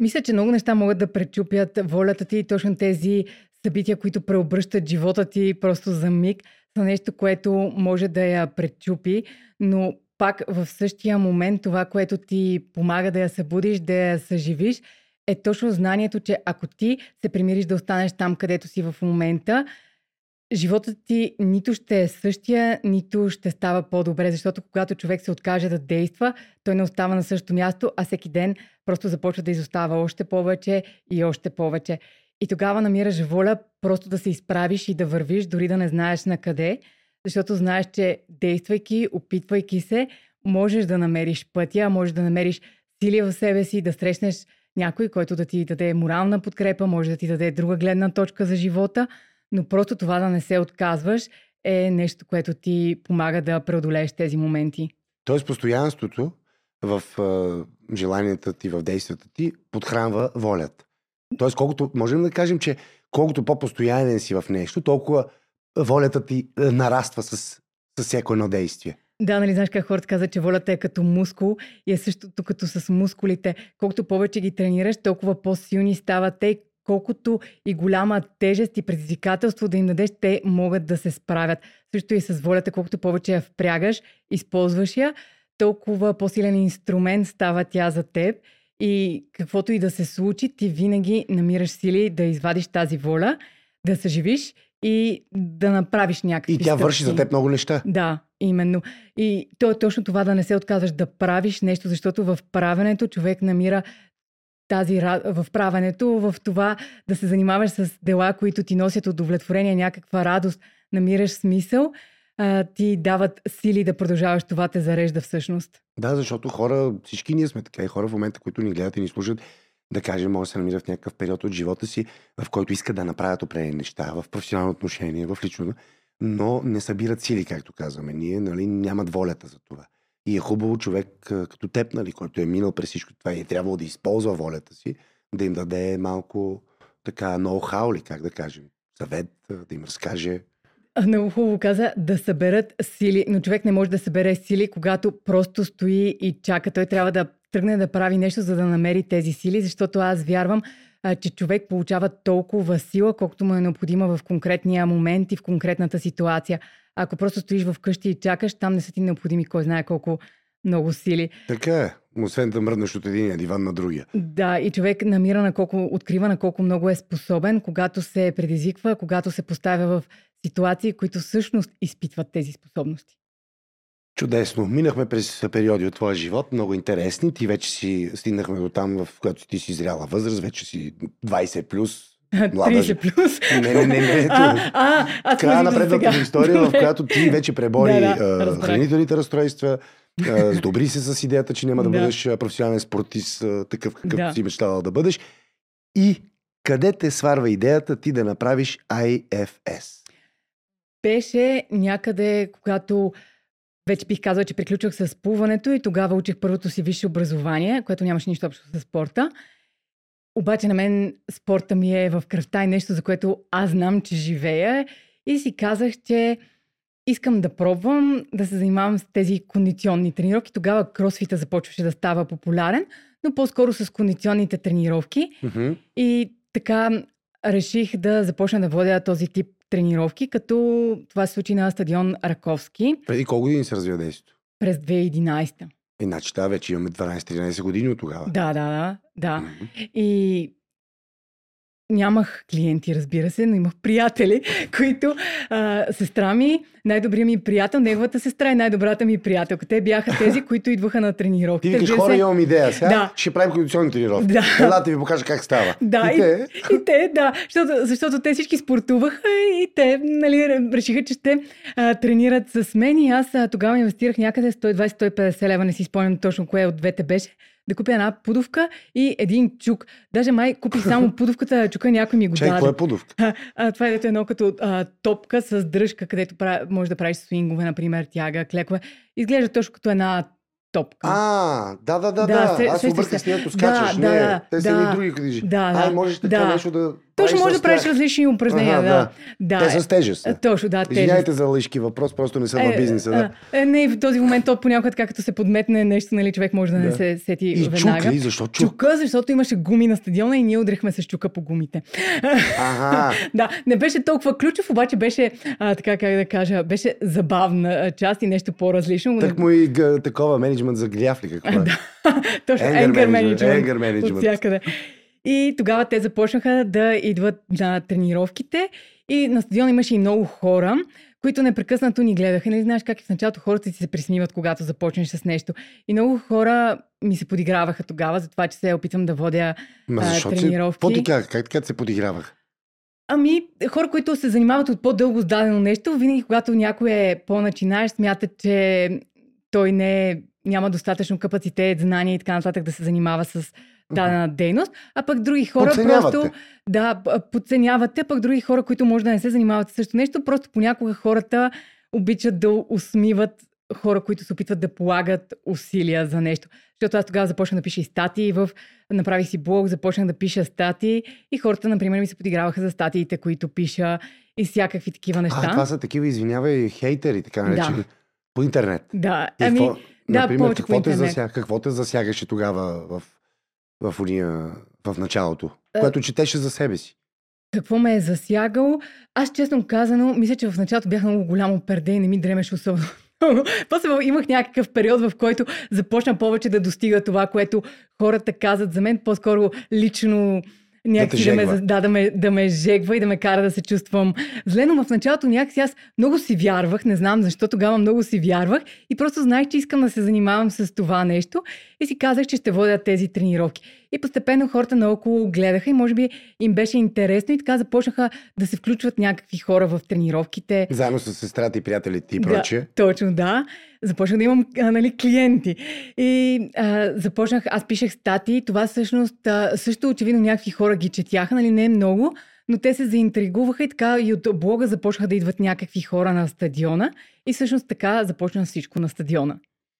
Мисля, че много неща могат да пречупят волята ти и точно тези събития, които преобръщат живота ти просто за миг, са нещо, което може да я пречупи, но пак в същия момент това, което ти помага да я събудиш, да я съживиш, е точно знанието, че ако ти се примириш да останеш там, където си в момента, животът ти нито ще е същия, нито ще става по-добре, защото когато човек се откаже да действа, той не остава на същото място, а всеки ден просто започва да изостава още повече и още повече. И тогава намираш воля просто да се изправиш и да вървиш, дори да не знаеш на къде, защото знаеш, че действайки, опитвайки се, можеш да намериш пътя, можеш да намериш сили в себе си, да срещнеш някой, който да ти даде морална подкрепа, може да ти даде друга гледна точка за живота, но просто това да не се отказваш е нещо, което ти помага да преодолееш тези моменти. Тоест, постоянството в а, желанията ти, в действията ти, подхранва волята. Тоест, колкото, можем да кажем, че колкото по-постоянен си в нещо, толкова волята ти нараства с, с всяко едно действие. Да, нали знаеш как хората казват, че волята е като мускул и е същото като с мускулите. Колкото повече ги тренираш, толкова по-силни стават те. Колкото и голяма тежест и предизвикателство да им дадеш, те могат да се справят. Също и с волята, колкото повече я впрягаш, използваш я, толкова по-силен инструмент става тя за теб. И каквото и да се случи, ти винаги намираш сили да извадиш тази воля, да съживиш и да направиш някакви И тя върши за стъпки. теб много неща. Да, именно. И то е точно това да не се отказваш да правиш нещо, защото в правенето човек намира тази в правенето, в това да се занимаваш с дела, които ти носят удовлетворение, някаква радост, намираш смисъл, а, ти дават сили да продължаваш това, те зарежда всъщност. Да, защото хора, всички ние сме така и хора в момента, които ни гледат и ни слушат, да кажем, може да се намират в някакъв период от живота си, в който искат да направят определени неща, в професионално отношение, в лично, но не събират сили, както казваме. Ние нали, нямат волята за това. И е хубаво човек като теб, нали, който е минал през всичко това и е трябвало да използва волята си, да им даде малко така ноу-хау ли, как да кажем, съвет, да им разкаже. Много хубаво каза да съберат сили, но човек не може да събере сили, когато просто стои и чака. Той трябва да тръгне да прави нещо, за да намери тези сили, защото аз вярвам, че човек получава толкова сила, колкото му е необходима в конкретния момент и в конкретната ситуация. Ако просто стоиш вкъщи и чакаш, там не са ти необходими кой знае колко много сили. Така е, освен да мръднеш от един диван на другия. Да, и човек намира на колко, открива на колко много е способен, когато се предизвиква, когато се поставя в ситуации, които всъщност изпитват тези способности. Чудесно. Минахме през периоди от твоя живот, много интересни. Ти вече си стигнахме до там, в която ти си зряла възраст, вече си 20 плюс. Млада 30 жен- плюс. Не, не, не, не. А, а, аз края на предната история, в която ти вече пребори Да, да, а, хранителните разстройства, а, сдобри се с идеята, че няма да, Да. бъдеш а, професионален спортист, а, такъв какъвто Да. си мечтала да бъдеш. И къде те сварва идеята ти да направиш IFS? Беше някъде, когато вече бих казала, че приключвах с плуването и тогава учих първото си висше образование, което нямаше нищо общо с спорта. Обаче на мен спорта ми е в кръвта и нещо, за което аз знам, че живея. И си казах, че искам да пробвам да се занимавам с тези кондиционни тренировки. Тогава кросфита започваше да става популярен, но по-скоро с кондиционните тренировки. Мгм. И така реших да започна да водя този тип тренировки, като това се случи на стадион Раковски Преди колко години се развива действието? през 2011. Иначе да, вече имаме 12-13 години от тогава. Да, да, да. да. Мгм. И нямах клиенти, разбира се, но имах приятели, които а, сестра ми, най-добрият ми приятел, неговата сестра е най-добрата ми приятелка. Те бяха тези, които идваха на Ти тренировки. викаш, хора, имам идея. Сега Да. ще правим кондиционни тренировки. Да. Елате ви покажа как става. Да, и те, И те, да, защото, защото те всички спортуваха и те нали, решиха, че ще а, тренират с мен и аз а, тогава инвестирах някъде 120-150 лева, не си спомням точно кое от двете беше, да купя една пудовка и един чук. Даже май купих само пудовката, чука някой ми го чай, даде. какво е подувка? А, а, това е дето едно като а, топка с дръжка, където пра... може да правиш свингове, например, тяга, клекове. Изглежда точно като една топка. А, да, да, да, Да, се- Аз сещаш обърках се. с нето Да, скачаш. да, не, да, те са да. ни други книжи. Да, да. Ай, можеш така Да. нещо да Точно може да правиш различни упражнения. Ага, да. да. Те са с тежест. Е, Точно, да, тежест. Извинявайте за лъжки въпрос, просто не съм в бизнеса. Да. Е, е, не, в този момент то понякога така като се подметне нещо, нали, човек може да, не Да. се сети И веднага. чук ли? Защо чук? Чука, защото имаше гуми на стадиона и ние удрихме с чука по гумите. Ага. да, не беше толкова ключов, обаче беше, а, така как да кажа, беше забавна част и нещо по-различно. Так му и такова менеджмент за гряв ли какво е? Точно, management. anger management. От всякъде. И тогава те започнаха да идват на тренировките и на стадиона имаше и много хора, които непрекъснато ни гледаха. Не знаеш как в началото хората си се присмиват, когато започнеш с нещо. И много хора ми се подиграваха тогава, за това, че се опитвам да водя Ма а, тренировки. Какво ти казах? Как така се подигравах? Ами, хора, които се занимават от по-дълго с дадено нещо, винаги когато някой е по-начинаещ, смятат, че той не е, няма достатъчно капацитет, знания и така нататък да се занимава с дадена дейност, а пък други хора просто да, п- подценяват те, пък други хора, които може да не се занимават с също нещо, просто понякога хората обичат да усмиват хора, които се опитват да полагат усилия за нещо. Защото аз тогава започнах да пиша и статии, в... направих си блог, започнах да пиша статии и хората, например, ми се подиграваха за статиите, които пиша и всякакви такива неща. А, това са такива, извинявай, хейтери, така Да. наречени. По интернет. Да, И ами, какво, да, например, какво те, засяга, какво те засягаше тогава в, в, уния, в началото? Е. Което четеше за себе си. Какво ме е засягало? Аз честно казано, мисля, че в началото бях много голямо перде и не ми дремеше особено. После имах някакъв период, в който започна повече да достига това, което хората казват за мен, по-скоро лично някакси да, ме, жегва. за- да, да, ме, да ме жегва и да ме кара да се чувствам зле, но в началото някакси аз много си вярвах, не знам защо тогава много си вярвах и просто знаех, че искам да се занимавам с това нещо и си казах, че ще водя тези тренировки. И постепенно хората наоколо гледаха и може би им беше интересно и така започнаха да се включват някакви хора в тренировките. Заедно с сестрата и приятелите и прочее. Да, точно, да. Започнах да имам а, нали, клиенти. И а, започнах, аз пишех статии. Това всъщност а, също очевидно някакви хора ги четяха, нали, не много, но те се заинтригуваха и така и от блога започнаха да идват някакви хора на стадиона. И всъщност така започна всичко на стадиона.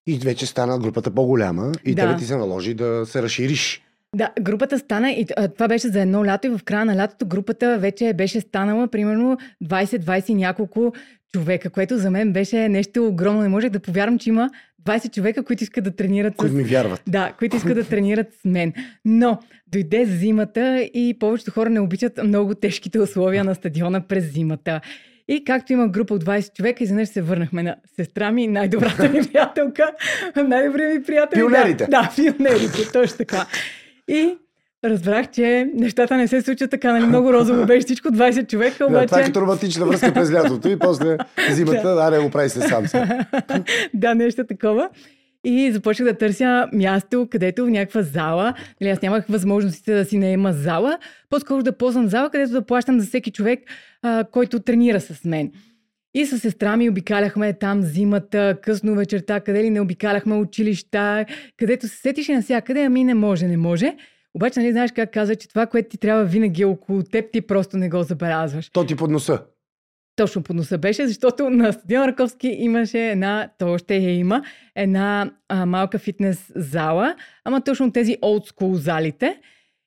И вече стана групата по-голяма и Да. тебе ти се наложи да се разшириш. Да, групата стана и това беше за едно лято и в края на лятото групата вече беше станала примерно 20-20 и няколко човека, което за мен беше нещо огромно. Не можех да повярвам, че има 20 човека, които искат да тренират Които с... ми вярват. Да, които искат да тренират с мен. Но дойде зимата и повечето хора не обичат много тежките условия на стадиона през зимата. И както има група от 20 човека, изведнъж се върнахме на сестра ми, най-добрата ми приятелка, най-добрият ми приятел. Пионерите. Да, да, пионерите, точно така. И разбрах, че нещата не се случат така, нали, много розово беше всичко, 20 човека, Да, обаче... това е като романтична връзка през лятото и после зимата, да, не го прави се сам. сега. да, нещо такова. И започнах да търся място, където в някаква зала, нали, аз нямах възможностите да си наема зала, по-скоро да ползвам зала, където да плащам за всеки човек, а, който тренира с мен. И с сестра ми обикаляхме там зимата, късно вечерта, къде ли не обикаляхме училища, където се сетиш и навсякъде, ами не може, не може. Обаче, нали знаеш как казва, че това, което ти трябва винаги е около теб, ти просто не го забелязваш. То ти под носа. Точно по носа беше, защото на стадион Раковски имаше една, то още я има, една а, малка фитнес зала, ама точно тези school залите.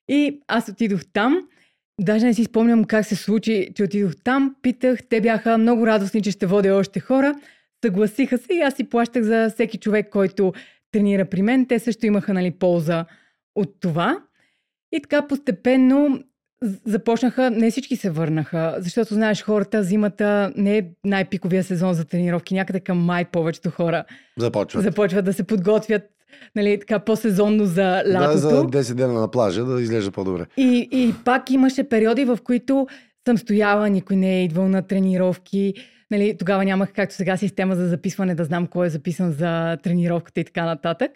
И аз отидох там, даже не си спомням как се случи, че отидох там, питах, те бяха много радостни, че ще водя още хора, съгласиха се и аз си плащах за всеки човек, който тренира при мен. Те също имаха нали, полза от това. И така постепенно започнаха, не всички се върнаха, защото знаеш, хората зимата не е най-пиковия сезон за тренировки. Някъде към май повечето хора Започват. започват да се подготвят нали, така по-сезонно за Да, лятото. за 10 дена на плажа да изглежда по-добре. И, и пак имаше периоди, в които съм стояла, никой не е идвал на тренировки. Нали, тогава нямах, както сега, система за записване, да знам кой е записан за тренировката и така нататък.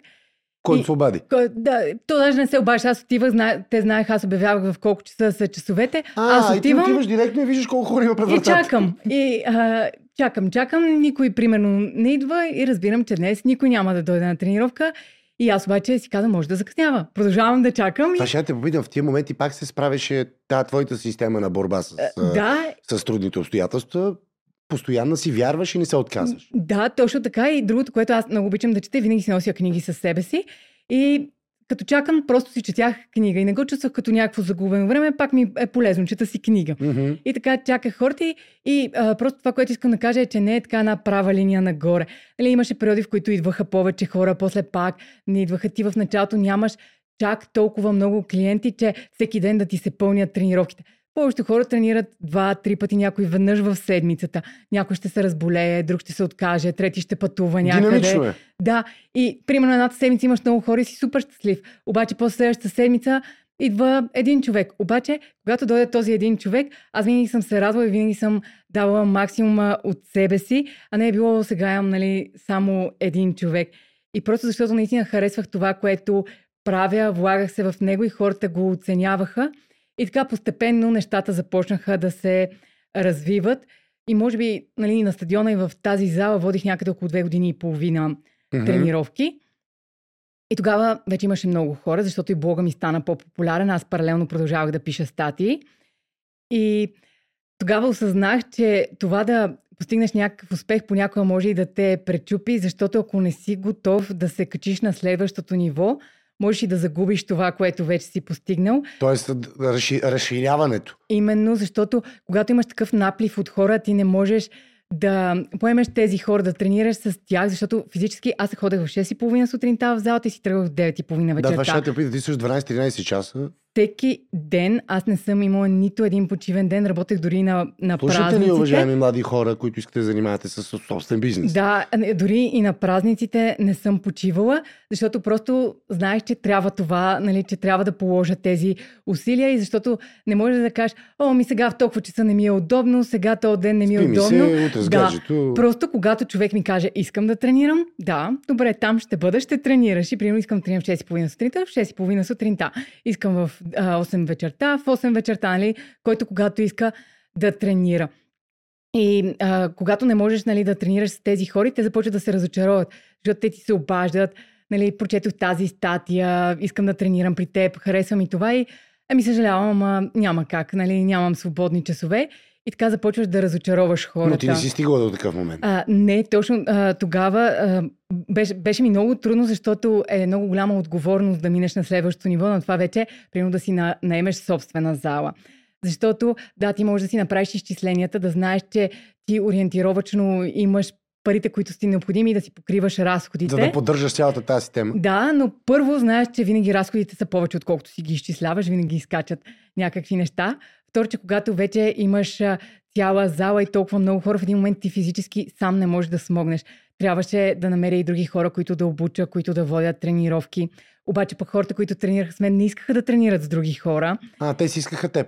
Който И- се обади. Кой, да, то даже не се обаче. Аз отивах, зна... те знаеха, аз обявявах в колко часа са часовете. А, аз и ти отивам отиваш директно и виждаш колко хора има пред и чакам. И а, чакам, чакам. Никой, примерно, не идва и разбирам, че днес никой няма да дойде на тренировка. И аз обаче си казвам, може да закъснява. Продължавам да чакам. Това И... ще те попитам, в тия моменти пак се справеше та твоята система на борба с, а, Да, с трудните обстоятелства. постоянна си вярваш и не се отказваш. Да, точно така. И другото, което аз много обичам да чета, винаги си нося книги със себе си. И като чакам, просто си четях книга и не го чувствах като някакво загубено време, пак ми е полезно, чета си книга. Мгм. И така чаках хората и, и а, просто това, което искам да кажа е, че не е така една права линия нагоре. Нали, имаше периоди, в които идваха повече хора, после пак не идваха ти в началото, нямаш чак толкова много клиенти, че всеки ден да ти се пълнят тренировките. Повечето хора тренират два-три пъти, някой веднъж в седмицата. Някой ще се разболее, друг ще се откаже, трети ще пътува някъде. Динамично е. Да, и примерно едната седмица имаш много хора и си супер щастлив. Обаче после следващата седмица идва един човек. Обаче, когато дойде този един човек, аз винаги съм се радвала и винаги съм давала максимума от себе си, а не е било сега имам нали, само един човек. И просто защото наистина харесвах това, което правя, влагах се в него и хората го оценяваха. И така постепенно нещата започнаха да се развиват. И може би нали, на стадиона и в тази зала водих някъде около две години и половина Мгм. тренировки. И тогава вече имаше много хора, защото и блога ми стана по-популярен. Аз паралелно продължавах да пиша статии. И тогава осъзнах, че това да постигнеш някакъв успех понякога може и да те пречупи, защото ако не си готов да се качиш на следващото ниво, можеш и да загубиш това, което вече си постигнал. Тоест, разши, разширяването. Именно защото когато имаш такъв наплив от хора, ти не можеш да поемеш тези хора, да тренираш с тях, защото физически аз ходех в 6.30 сутринта в залата и си тръгвах в 9.30 Да, това ще вечерта. те пита. Ти също 12-13 часа. Всеки ден аз не съм имала нито един почивен ден, работех дори на, на Слушате ли, празниците. уважаеми млади хора, които искате да занимавате с собствен бизнес? Да, дори и на празниците не съм почивала, защото просто знаех, че трябва това, нали, че трябва да положа тези усилия и защото не можеш да кажеш, о, ми сега в толкова часа не ми е удобно, сега този ден не ми е Спи ми удобно. се, утре с Да, гаджето. Просто когато човек ми каже, искам да тренирам, да, добре, там ще бъда, ще тренираш. И примерно искам да тренирам в 6.30 сутринта, в 6.30 сутринта. Искам в 8 вечерта, в 8 вечерта, нали, който когато иска да тренира. И а, когато не можеш нали, да тренираш с тези хора, те започват да се разочароват, защото те ти се обаждат, нали, прочетох тази статия, искам да тренирам при теб, харесвам и това и ами съжалявам, ама няма как, нали, нямам свободни часове. И така започваш да разочароваш хората. Но ти не си стигала до такъв момент. А, не, точно а, тогава а, беше, беше ми много трудно, защото е много голяма отговорност да минеш на следващото ниво, но това вече, примерно да си на, наемеш собствена зала. Защото, да, ти можеш да си направиш изчисленията, да знаеш, че ти ориентировачно имаш парите, които си необходими и да си покриваш разходите. За да поддържаш цялата тази система. Да, но първо знаеш, че винаги разходите са повече, отколкото си ги изчисляваш, винаги изкачат някакви неща. Второ, че когато вече имаш цяла зала и толкова много хора, в един момент ти физически сам не можеш да смогнеш. Трябваше да намеря и други хора, които да обуча, които да водят тренировки. Обаче пък хората, които тренираха с мен, не искаха да тренират с други хора. А, те си искаха теб.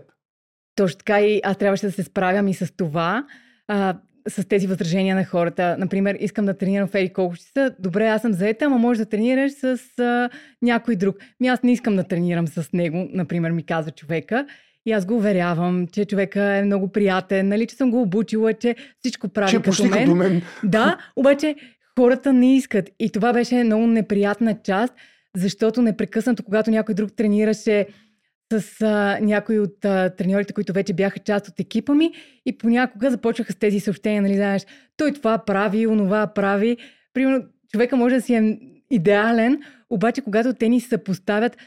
Точно така и аз трябваше да се справям и с това, а, с тези възражения на хората. Например, искам да тренирам в Ери колко часа. Добре, аз съм заета, ама може да тренираш с а, някой друг. Ми аз не искам да тренирам с него, например, ми казва човека. И аз го уверявам, че човека е много приятен, нали, че съм го обучила, че всичко прави Че е като мен. като мен. Да, обаче хората не искат. И това беше много неприятна част, защото непрекъснато, когато някой друг тренираше с а, някои от а, треньорите, които вече бяха част от екипа ми и понякога започваха с тези съобщения, нали, знаеш, той това прави, онова прави. Примерно, човека може да си е идеален, обаче когато те ни съпоставят,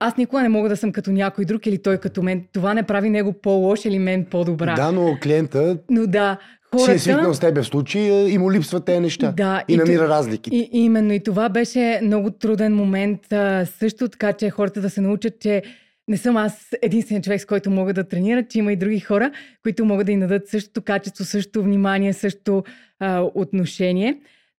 аз никога не мога да съм като някой друг или той като мен. Това не прави него по-лош или мен по-добра. Да, но клиента Но да, си хората... е свикнал с тебе в случая и му липсват тези неща. Да, и, и намира разлики. И, именно и това беше много труден момент. А, също така, че хората да се научат, че не съм аз единствен човек, с който мога да тренира, че има и други хора, които могат да им дадат същото качество, същото внимание, същото а, отношение.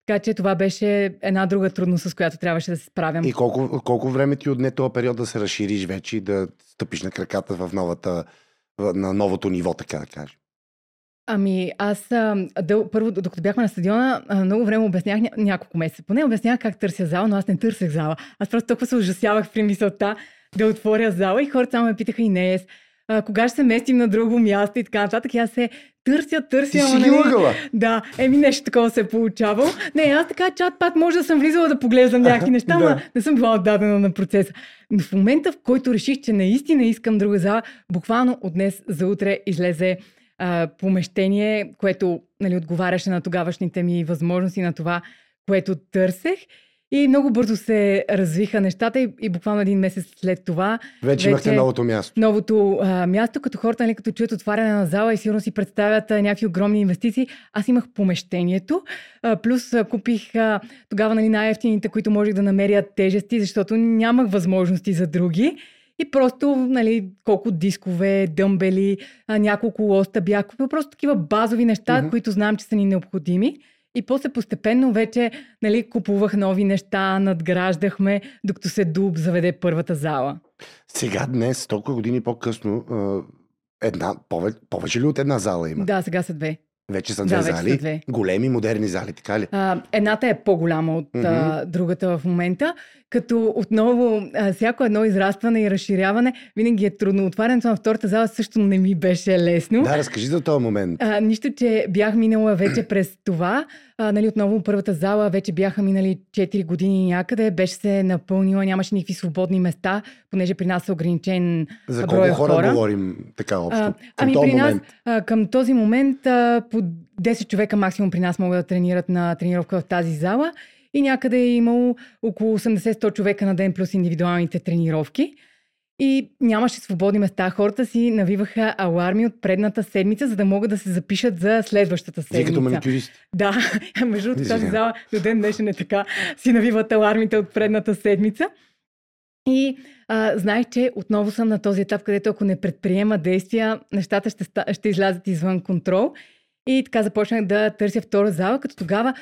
Така че това беше една друга трудност, с която трябваше да се справям. И колко, колко време ти отне този период да се разшириш вече и да стъпиш на краката в новата, на новото ниво, така да кажем? Ами, аз дъл, първо, докато бяхме на стадиона, много време обяснях, ня, няколко месеца, поне обяснях как търся зала, но аз не търсех зала. Аз просто толкова се ужасявах при мисълта да отворя зала и хората само ме питаха и не а, кога ще се местим на друго място и така нататък. И аз се търся, търся. Ти си ги лъгала. Да, еми нещо такова се е получавало. Не, аз така чат-пат може да съм влизала да поглеждам някакви неща, Да. но не съм била отдадена на процеса. Но в момента, в който реших, че наистина искам друга зала, буквално от днес за утре излезе а, помещение, което нали, отговаряше на тогавашните ми възможности, на това, което търсех. И много бързо се развиха нещата и, и буквално един месец след това Вече имахте новото място. новото а, място, като хората, нали, като чуят отваряне на зала и сигурно си представят а, някакви огромни инвестиции. Аз имах помещението, а, плюс а, купих а, тогава нали, най-ефтините, които можех да намеря тежести, защото нямах възможности за други. И просто, нали, колко дискове, дъмбели, няколко лоста бях купил. Просто такива базови неща, Мгм. които знам, че са ни необходими. И после постепенно вече нали, купувах нови неща, надграждахме, докато се дуб заведе първата зала. Сега, днес, толкова години по-късно, една, повече, повече ли от една зала има? Да, сега са две. Вече са Да, две са зали. две. Големи, модерни зали, така ли? А, едната е по-голяма от а, другата в момента, като отново а, всяко едно израстване и разширяване винаги е трудно. Отварянето на втората зала също не ми беше лесно. Да, разкажи за този момент. А, нищо, че бях минала вече през това. А, нали, отново първата зала вече бяха минали 4 години някъде. Беше се напълнила, нямаше никакви свободни места, понеже при нас е ограничен За колко хора, хора. говорим така общо? А, Към ами при нас, момент. а, към този момент, а, по 10 човека максимум при нас могат да тренират на тренировка в тази зала и някъде е имало около 80-100 човека на ден плюс индивидуалните тренировки. И нямаше свободни места. Хората си навиваха аларми от предната седмица, за да могат да се запишат за следващата седмица. като маникюрист. Да, между другото тази зала до ден днешен е така. Си навиват алармите от предната седмица. И а, знаех, че отново съм на този етап, където ако не предприема действия, нещата ще, ще излязат извън контрол. И така започнах да търся втора зала, като тогава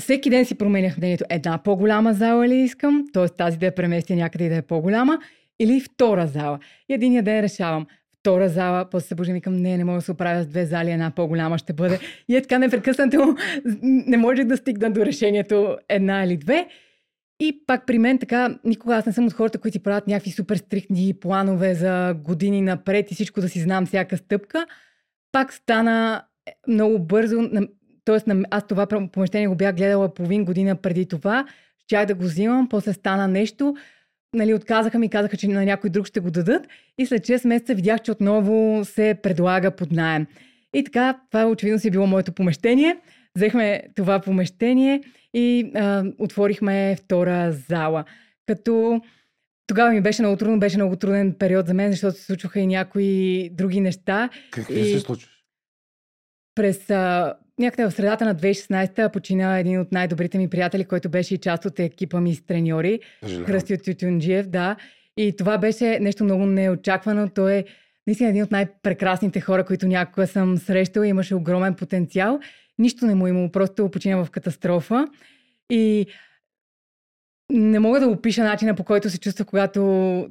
всеки ден си променях мнението. Една по-голяма зала ли искам, т.е. тази да я преместя някъде и да е по-голяма, или втора зала. И единия ден решавам, втора зала, после се божим и не, не мога да се оправя с две зали, една по-голяма ще бъде. И е така непрекъснато не можех да стигна до решението една или две. И пак при мен така, никога аз не съм от хората, които си правят някакви супер стриктни планове за години напред и всичко да си знам всяка стъпка. Пак стана е, много бързо, Тоест, аз това помещение го бях гледала половин година преди това. Щях да го взимам, после стана нещо. Нали, отказаха ми, казаха, че на някой друг ще го дадат. И след 6 месеца видях, че отново се предлага под найем. И така, това очевидно си е било моето помещение. Взехме това помещение и а, отворихме втора зала. Като тогава ми беше много трудно, беше много труден период за мен, защото се случваха и някои други неща. Какви И- се случва? През а, някъде в средата на 2016-та почина един от най-добрите ми приятели, който беше и част от екипа ми с треньори. Кръстио Тютюнджиев, да. И това беше нещо много неочаквано. Той е наистина един от най-прекрасните хора, които някога съм срещала. Имаше огромен потенциал. Нищо не му е имало, просто почина в катастрофа. И не мога да опиша начина по който се чувствах, когато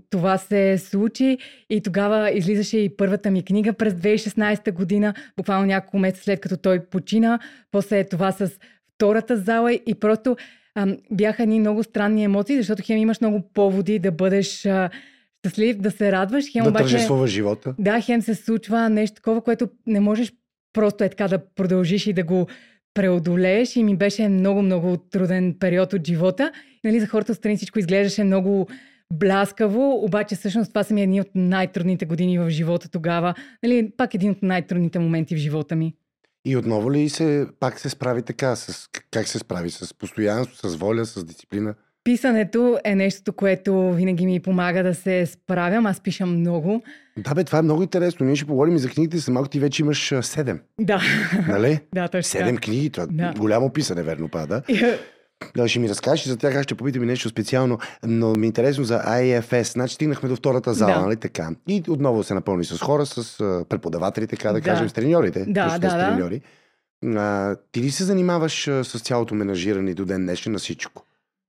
това се случи. И тогава излизаше и първата ми книга през 2016 година, буквално няколко месеца след като той почина. После това с втората зала и просто ам, бяха едни много странни емоции, защото хем имаш много поводи да бъдеш а, щастлив, да се радваш. Хем Да обаче... живота. Да, хем се случва нещо такова, което не можеш просто е така да продължиш и да го преодолееш и ми беше много, много труден период от живота. Нали, за хората отстрани всичко изглеждаше много бляскаво, обаче всъщност това са ми едни от най-трудните години в живота тогава. Нали, пак един от най-трудните моменти в живота ми. И отново ли се, пак се справи така? С, как се справи? С постоянство, с воля, с дисциплина? Писането е нещото, което винаги ми помага да се справям. Аз пиша много. Да, бе, това е много интересно. Ние ще поговорим и за книгите за малко. Ти вече имаш седем, Да, нали? да, точно Седем книги. Това Да. голямо писане, верно пада. Да, ще ми разкажеш за тях, аз ще попитам и нещо специално, но ми е интересно за IFS. Значи стигнахме до втората зала, Да. нали така? И отново се напълни с хора, с преподаватели, така да, Да. кажем, с треньорите. Да, да, да. треньори. А, ти ли се занимаваш с цялото менажиране до ден днешен на всичко?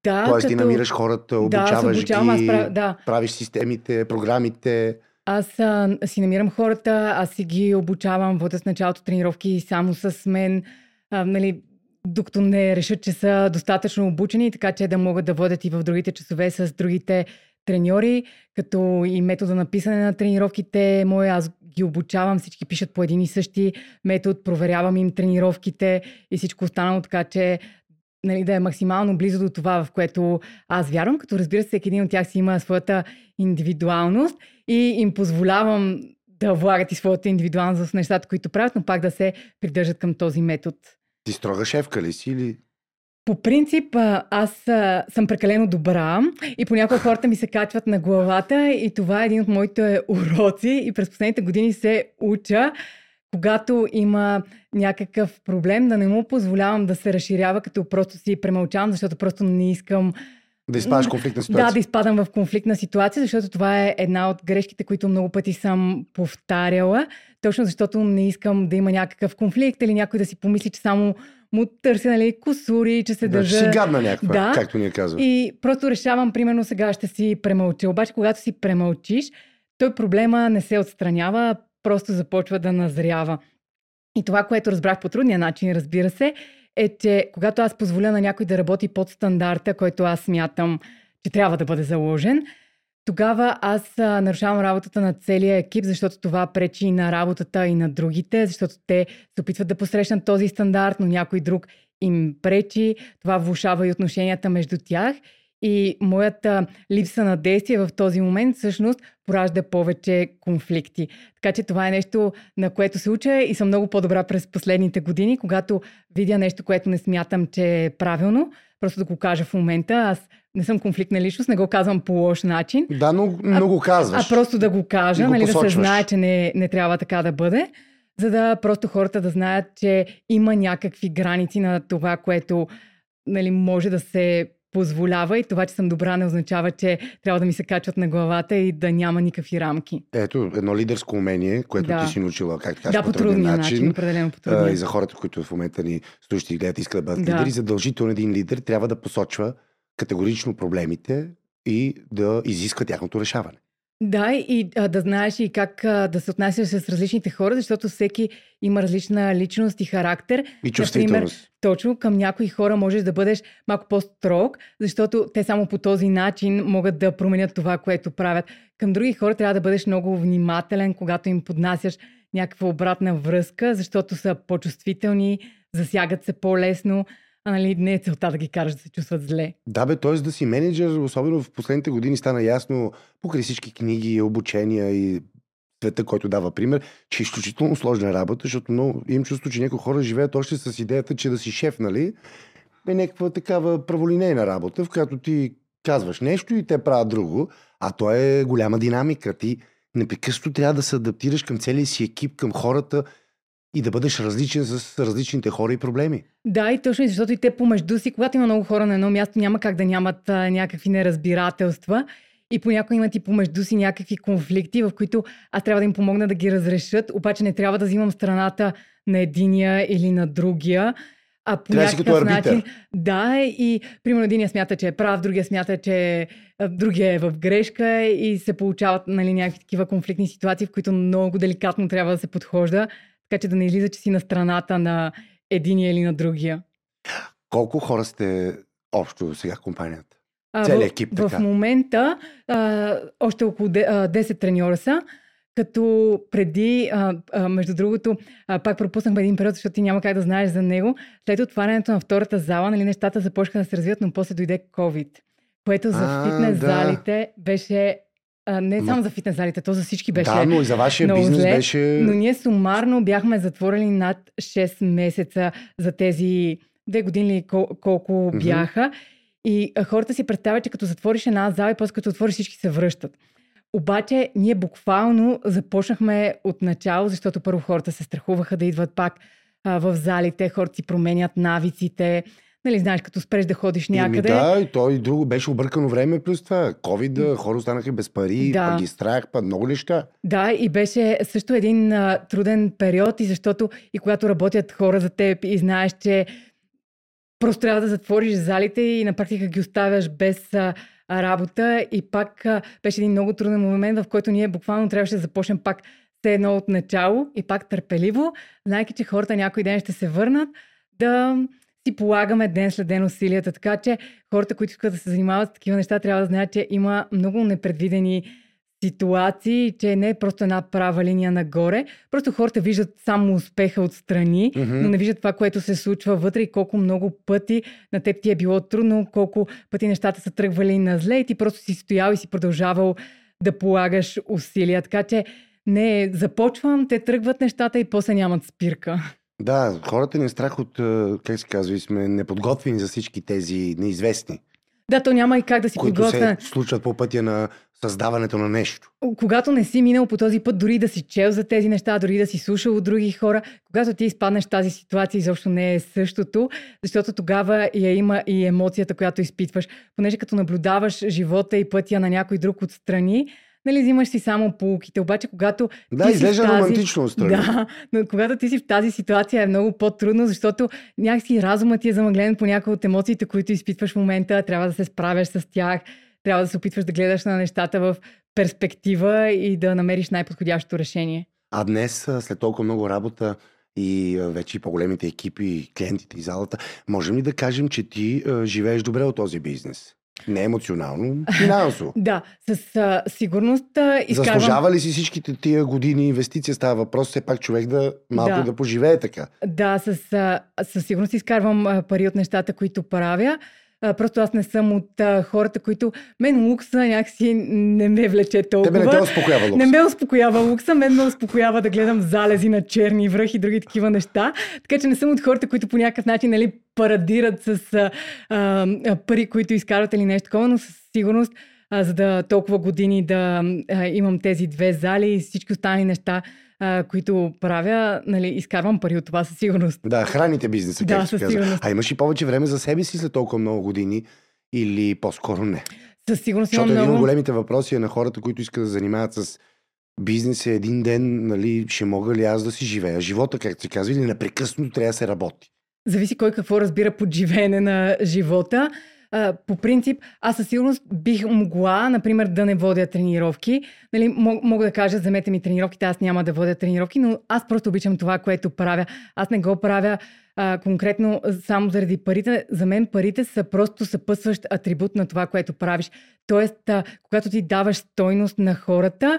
Да, Тоест ти като- намираш хората, Да, обучаваш се обучавам, ги, прав... да. правиш системите, програмите. Аз а, си намирам хората, аз си ги обучавам, водят в началото тренировки само с мен, а, нали, докато не решат, че са достатъчно обучени, така че да могат да водят и в другите часове с другите треньори, като и метода на писане на тренировките е мой, аз ги обучавам, всички пишат по един и същи метод, проверявам им тренировките и всичко останало, така че нали, да е максимално близо до това, в което аз вярвам, като разбира се, всеки един от тях си има своята индивидуалност и им позволявам да влагат и своята индивидуалност в нещата, които правят, но пак да се придържат към този метод. Ти строга шефка ли си или... По принцип, аз съм прекалено добра и понякога хората ми се качват на главата и това е един от моите уроци и през последните години се уча, когато има някакъв проблем, да не му позволявам да се разширява, като просто си премълчавам, защото просто не искам Да изпадаш конфликтна ситуация? да, да изпадам в конфликтна ситуация, защото това е една от грешките, които много пъти съм повтаряла. Точно защото не искам да има някакъв конфликт или някой да си помисли, че само му търся нали, косури, че се Да, че държа. си гадна някаква, Да. както ние казваме. И просто решавам, примерно сега ще си премълча. Обаче, когато си премълчиш, той проблема не се отстранява, просто започва да назрява. И това, което разбрах по трудния начин, разбира се, е, че когато аз позволя на някой да работи под стандарта, който аз смятам, че трябва да бъде заложен, тогава аз нарушавам работата на целия екип, защото това пречи и на работата и на другите, защото те се опитват да посрещнат този стандарт, но някой друг им пречи. Това влушава и отношенията между тях. И моята липса на действие в този момент всъщност поражда повече конфликти. Така че това е нещо, на което се уча и съм много по-добра през последните години, когато видя нещо, което не смятам, че е правилно, просто да го кажа в момента. Аз не съм конфликтна личност, не го казвам по лош начин. Да, но, но го казваш. А просто да го кажа, го нали, да се знае, че не, не трябва така да бъде, за да просто хората да знаят, че има някакви граници на това, което нали, може да се позволява и това, че съм добра, не означава, че трябва да ми се качват на главата и да няма никакви рамки. Ето, едно лидерско умение, което Да. ти си научила, как така да, по трудния начин, определено по трудния. и за хората, които в момента ни слушат и гледат, искат да бъдат Да. лидери, задължително един лидер трябва да посочва категорично проблемите и да изисква тяхното решаване. Да, и а, да знаеш и как а, да се отнасяш с различните хора, защото всеки има различна личност и характер. И чувствителност. Точно към някои хора можеш да бъдеш малко по-строг, защото те само по този начин могат да променят това, което правят. Към други хора трябва да бъдеш много внимателен, когато им поднасяш някаква обратна връзка, защото са по-чувствителни, засягат се по-лесно, а нали не е целта да ги караш да се чувстват зле. Да, бе, т.е. да си менеджер, особено в последните години стана ясно покрай всички книги, обучения и света, който дава пример, че е изключително сложна работа, защото много, имам чувство, че някои хора живеят още с идеята, че да си шеф, нали, е някаква такава праволинейна работа, в която ти казваш нещо и те правят друго, а то е голяма динамика. Ти непрекъснато трябва да се адаптираш към целия си екип, към хората и да бъдеш различен с различните хора и проблеми. Да, и точно, защото и те помежду си, когато има много хора на едно място, няма как да нямат а, някакви неразбирателства. И понякога имат и помежду си някакви конфликти, в които аз трябва да им помогна да ги разрешат, обаче не трябва да взимам страната на единия или на другия. А по Трябва като някакъв арбитър. начин. Да, и примерно единия смята, че е прав, другия смята, че другия е в грешка и се получават нали, някакви такива конфликтни ситуации, в които много деликатно трябва да се подхожда, така че да не излиза, че си на страната на единия или на другия. Колко хора сте общо сега в компанията? Целият в, екип, в така. момента а, още около де- а, 10 треньора са, като преди, а, а, между другото, а, пак пропуснахме един период, защото ти няма как да знаеш за него. След отварянето на втората зала, нали, нещата започнаха да се развиват, но после дойде COVID, което за А, фитнес да. залите беше... А, не само за фитнес залите, то за всички беше да, но и за вашия бизнес зле, беше... но ние сумарно бяхме затворили над 6 месеца за тези две години или кол- колко Мгм. бяха. И хората си представят, че като затвориш една зала и после като отвориш всички се връщат. Обаче ние буквално започнахме от начало, защото първо хората се страхуваха да идват пак а, в залите, хората си променят навиците. Нали, знаеш, като спреш да ходиш някъде. Еми да, и то и друго беше объркано време плюс това. Ковид, хора останаха без пари, Да. пък ги страх, пък много неща. Да, и беше също един а, труден период, и защото и когато работят хора за теб и знаеш, че просто трябва да затвориш залите и на практика ги оставяш без а, работа и пак а, беше един много труден момент, в който ние буквално трябваше да започнем пак все едно от начало и пак търпеливо, знайки, че хората някой ден ще се върнат, да си полагаме ден след ден усилията. Така че хората, които искат да се занимават с такива неща, трябва да знаят, че има много непредвидени ситуации, че не е просто една права линия нагоре. Просто хората виждат само успеха отстрани, Мгм. но не виждат това, което се случва вътре и колко много пъти на теб ти е било трудно, колко пъти нещата са тръгвали на зле и ти просто си стоял и си продължавал да полагаш усилия. Така че Не, започвам, те тръгват нещата и после нямат спирка. Да, хората ни е страх от, как се казва, сме неподготвени за всички тези неизвестни, Да, то няма и как да си които подготвя. се случват по пътя на създаването на нещо. Когато не си минал по този път, дори да си чел за тези неща, дори да си слушал от други хора, когато ти изпаднеш тази ситуация, изобщо не е същото, защото тогава я има и емоцията, която изпитваш. Понеже като наблюдаваш живота и пътя на някой друг отстрани, нали, взимаш си само полуките. Обаче, когато Да, изглежда тази... романтично отстрани. Да, но когато ти си в тази ситуация е много по-трудно, защото някакси разумът ти е замъглен по някои от емоциите, които изпитваш в момента, трябва да се справяш с тях, трябва да се опитваш да гледаш на нещата в перспектива и да намериш най-подходящото решение. А днес, след толкова много работа и вече и по-големите екипи, и клиентите и залата, можем ли да кажем, че ти живееш добре от този бизнес? Не емоционално, финансово. Да, с а, сигурност а, изкарвам... Заслужава ли си всичките тия години инвестиция? Става въпрос все пак човек да малко Да. да, поживее така. Да, с, а, със сигурност изкарвам а, пари от нещата, които правя. А, просто аз не съм от а, хората, които... Мен лукса някакси не ме влече толкова. Тебе не те успокоява лукс. Не ме успокоява лукса, мен ме успокоява да гледам залези на черни връх и други такива неща. Така че не съм от хората, които по някакъв начин нали, парадират с а, а, пари, които изкарват или нещо такова, но със сигурност а, за да толкова години да а, имам тези две зали и всички останали неща, а, които правя, нали, изкарвам пари от това със сигурност. Да, храните бизнеса, Да, със сигурност. А имаш и повече време за себе си след толкова много години или по-скоро не? Със сигурност Защото един от много... големите въпроси е на хората, които искат да занимават с бизнес е един ден, нали, ще мога ли аз да си живея живота, както се казва, или непрекъснато трябва да се работи. Зависи кой какво разбира под живеене на живота. По принцип, аз със сигурност бих могла, например, да не водя тренировки. Нали, мог, мога да кажа, вземете ми тренировките, аз няма да водя тренировки, но аз просто обичам това, което правя. Аз не го правя а, конкретно само заради парите. За мен парите са просто съпътстващ атрибут на това, което правиш. Тоест, а, когато ти даваш стойност на хората,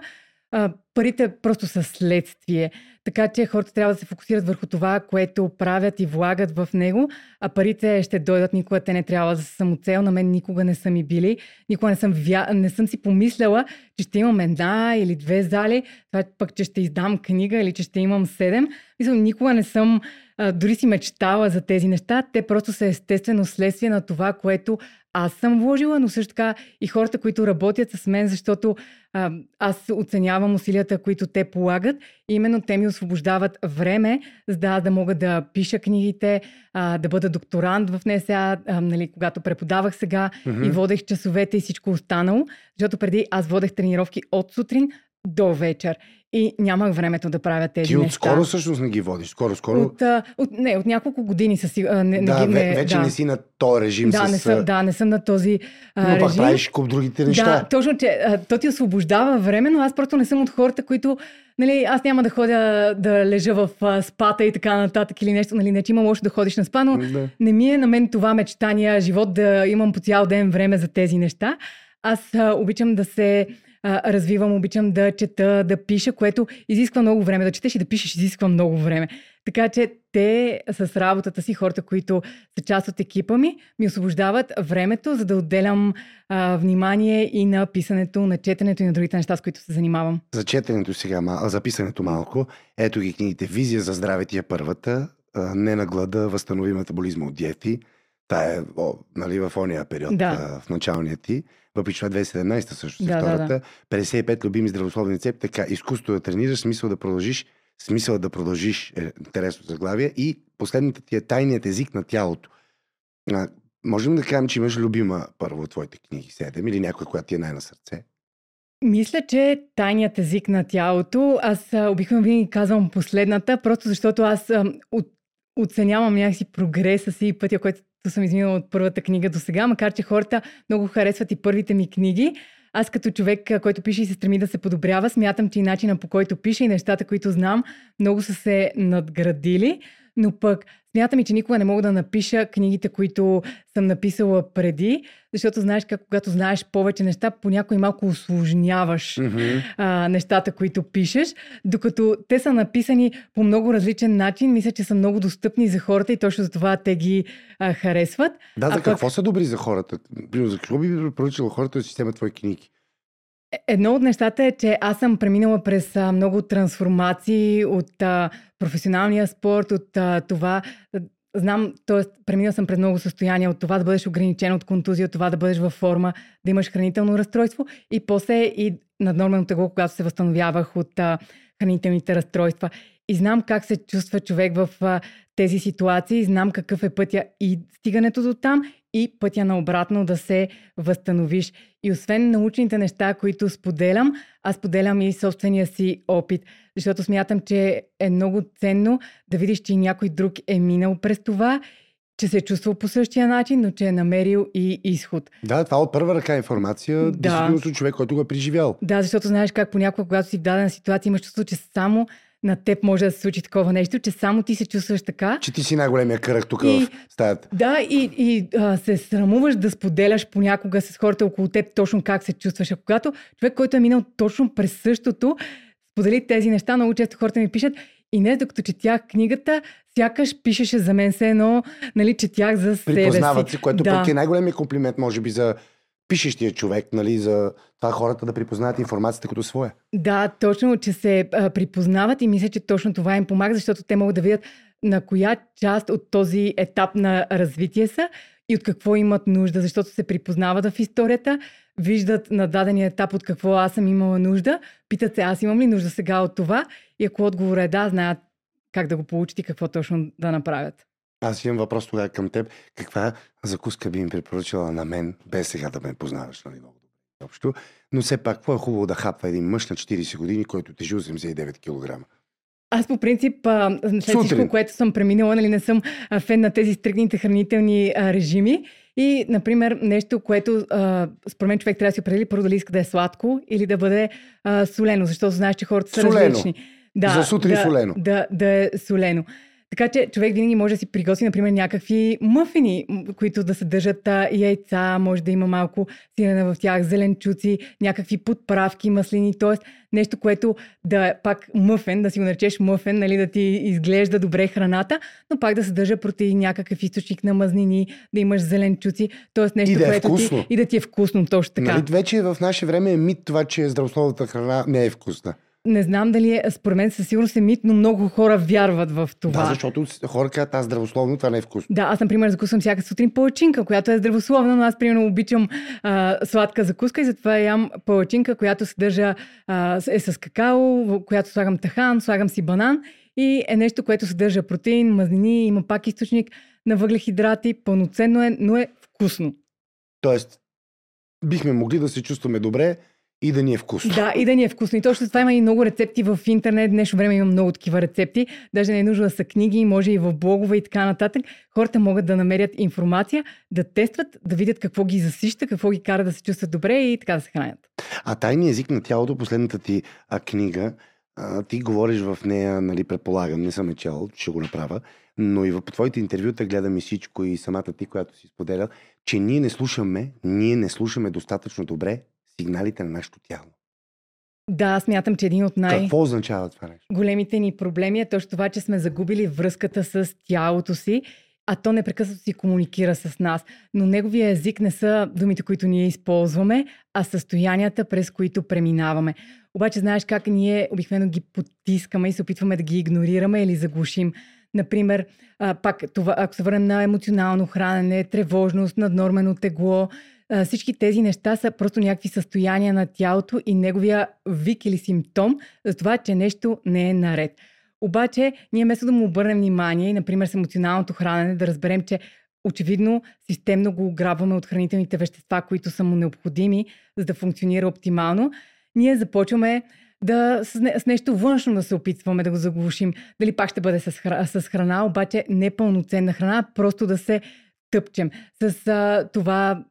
а, парите просто са следствие. Така че хората трябва да се фокусират върху това, което правят и влагат в него, а парите ще дойдат никога. Те не трябва да са самоцел. На мен никога не са ми били. Никога не съм, вя... не съм си помисляла, че ще имам една или две зали, това пък, че ще издам книга или че ще имам седем. Мисля, никога не съм а, дори си мечтала за тези неща. Те просто са естествено следствие на това, което аз съм вложила, но също така и хората, които работят с мен, защото а, аз оценявам усилията, които те полагат. И именно те ми освобождават време, за да, да мога да пиша книгите, а, да бъда докторант в НСА, а, нали, когато преподавах сега Мгм. и водех часовете и всичко останало. Защото преди аз водех тренировки от сутрин до вечер и нямах времето да правя тези Ти неща. отскоро всъщност не ги водиш. Скоро, скоро. От, а, от, не, от няколко години са си. А, не, да, не, не, вече да. не си на този режим Да, с... не съм, да, не съм на този а, но пак режим. правиш куп другите неща. Да, точно, че а, то ти освобождава време, но аз просто не съм от хората, които, нали, аз няма да ходя да лежа в а, спата и така нататък или нещо, нали, не че има лошо да ходиш на спа, но Да. не ми е на мен това мечтания, живот да имам по цял ден време за тези неща. Аз а, обичам да се а, развивам, обичам да чета, да пиша, което изисква много време. Да четеш и да пишеш изисква много време. Така че те с работата си, хората, които са част от екипа ми, ми освобождават времето, за да отделям а, внимание и на писането, на четенето и на другите неща, с които се занимавам. За четенето сега, за писането малко. Ето ги книгите Визия за здраве ти е първата. Не на глада, възстанови метаболизма от диети. Та е о, нали, в ония период, Да. в началния ти. Въпреки това е 2017 също, Да, да, втората. 55 любими здравословни рецепти, така, изкуство да тренираш, смисъл да продължиш, смисъл да продължиш, е интересно заглавие. И последната ти е тайният език на тялото. А, можем да кажем, че имаш любима първо от твоите книги, 7 или някоя, която ти е най-на сърце. Мисля, че тайният език на тялото, аз обикновено винаги казвам последната, просто защото аз от, оценявам някакси прогреса си и пътя, който съм изминала от първата книга до сега, макар че хората много харесват и първите ми книги. Аз като човек, който пише и се стреми да се подобрява, смятам, че и начина по който пише и нещата, които знам, много са се надградили, но пък смятам и, че никога не мога да напиша книгите, които съм написала преди, защото знаеш как, когато знаеш повече неща, понякога и малко усложняваш а, нещата, които пишеш, докато те са написани по много различен начин, мисля, че са много достъпни за хората и точно за това те ги а, харесват. Да, за А пък- какво са добри за хората? Примерно, за какво би препоръчала хората да си вземат твои книги? Едно от нещата е, че аз съм преминала през много трансформации от а, професионалния спорт, от а, това. Знам, т.е. преминала съм през много състояния от това да бъдеш ограничен от контузия, от това да бъдеш във форма, да имаш хранително разстройство и после и наднормено тегло, когато се възстановявах от а, хранителните разстройства. И знам как се чувства човек в а, тези ситуации, знам какъв е пътя и стигането до там, и пътя на обратно да се възстановиш. И освен научните неща, които споделям, аз споделям и собствения си опит, защото смятам, че е много ценно да видиш, че някой друг е минал през това, че се е чувствал по същия начин, но че е намерил и изход. Да, това от първа ръка информация, Да. човек, който го е преживял. Да, защото знаеш как понякога, когато си в дадена ситуация, имаш чувство, че само на теб може да се случи такова нещо, че само ти се чувстваш така. Че ти си най-големия кръг тук И- в стаята. Да, и, и а, се срамуваш да споделяш понякога с хората около теб точно как се чувстваш. А когато човек, който е минал точно през същото, сподели тези неща, много често хората ми пишат и не докато четях книгата, сякаш пишеше за мен се едно, нали, четях за себе си. Припознават се, което да. пък е най-големият комплимент, може би, за пишещия човек, нали, за това хората да припознаят информацията като своя. Да, точно, че се а, припознават и мисля, че точно това им помага, защото те могат да видят на коя част от този етап на развитие са и от какво имат нужда, защото се припознават в историята, виждат на дадения етап от какво аз съм имала нужда, питат се аз имам ли нужда сега от това и ако отговор е да, знаят как да го получат и какво точно да направят. Аз имам въпрос тогава към теб. Каква закуска би им препоръчала на мен, без сега да ме познаваш, нали, много добре. Общо. Но все пак, какво е хубаво да хапва един мъж на 40 години, който тежи 89 кг? Аз по принцип, а, след Сутрин. всичко, което съм преминала, нали, не съм фен на тези стрикните хранителни а, режими. И, например, нещо, което а, според мен човек трябва да си определи първо дали иска да е сладко или да бъде а, солено, защото знаеш, че хората са Солено. различни. Да, За сутрин да, солено. Да, да е солено. Така че човек винаги може да си приготви, например, някакви мъфини, които да съдържат яйца, може да има малко сирене в тях, зеленчуци, някакви подправки, маслини, т.е. нещо, което да е пак мъфен, да си го наречеш мъфен, нали, да ти изглежда добре храната, но пак да съдържа протеин, някакъв източник на мазнини, да имаш зеленчуци, т.е. нещо, И да е което вкусно. ти, и да ти е вкусно, точно така. Нали, вече в наше време е мит това, че здравословната храна не е вкусна. Не знам дали е, според мен със сигурност е мит, но много хора вярват в това. Да, защото хора казват, аз здравословно, това не е вкусно. Да, аз, например, закусвам всяка сутрин палачинка, която е здравословна, но аз, примерно, обичам а, сладка закуска и затова ям палачинка, която съдържа, а, е с какао, в която слагам тахан, слагам си банан и е нещо, което съдържа протеин, мазнини, има пак източник на въглехидрати, пълноценно е, но е вкусно. Тоест, бихме могли да се чувстваме добре и да ни е вкусно. Да, и да ни е вкусно. И точно това има и много рецепти в интернет. Днешно време има много такива рецепти. Даже не е нужно да са книги, може и в блогове и така нататък. Хората могат да намерят информация, да тестват, да видят какво ги засища, какво ги кара да се чувстват добре и така да се хранят. А тайният език на тялото, последната ти а, книга, а, ти говориш в нея, нали, предполагам, не съм е чел, ще го направя, но и в, по твоите интервюта гледам и всичко и самата ти, която си споделял, че ние не слушаме, ние не слушаме достатъчно добре сигналите на нашето тяло. Да, смятам, че един от най- Какво означава това нещо? големите ни проблеми е точно това, че сме загубили връзката с тялото си, а то непрекъснато си комуникира с нас. Но неговия език не са думите, които ние използваме, а състоянията, през които преминаваме. Обаче знаеш как ние обикновено ги потискаме и се опитваме да ги игнорираме или заглушим. Например, а, пак това, ако се върнем на емоционално хранене, тревожност, наднормено тегло, всички тези неща са просто някакви състояния на тялото и неговия вик или симптом за това, че нещо не е наред. Обаче, ние вместо да му обърнем внимание, и, например, с емоционалното хранене, да разберем, че очевидно системно го ограбваме от хранителните вещества, които са му необходими, за да функционира оптимално, ние започваме да с, не, с нещо външно да се опитваме да го заглушим. Дали пак ще бъде с, с храна, обаче не пълноценна храна, просто да се тъпчем. С а, това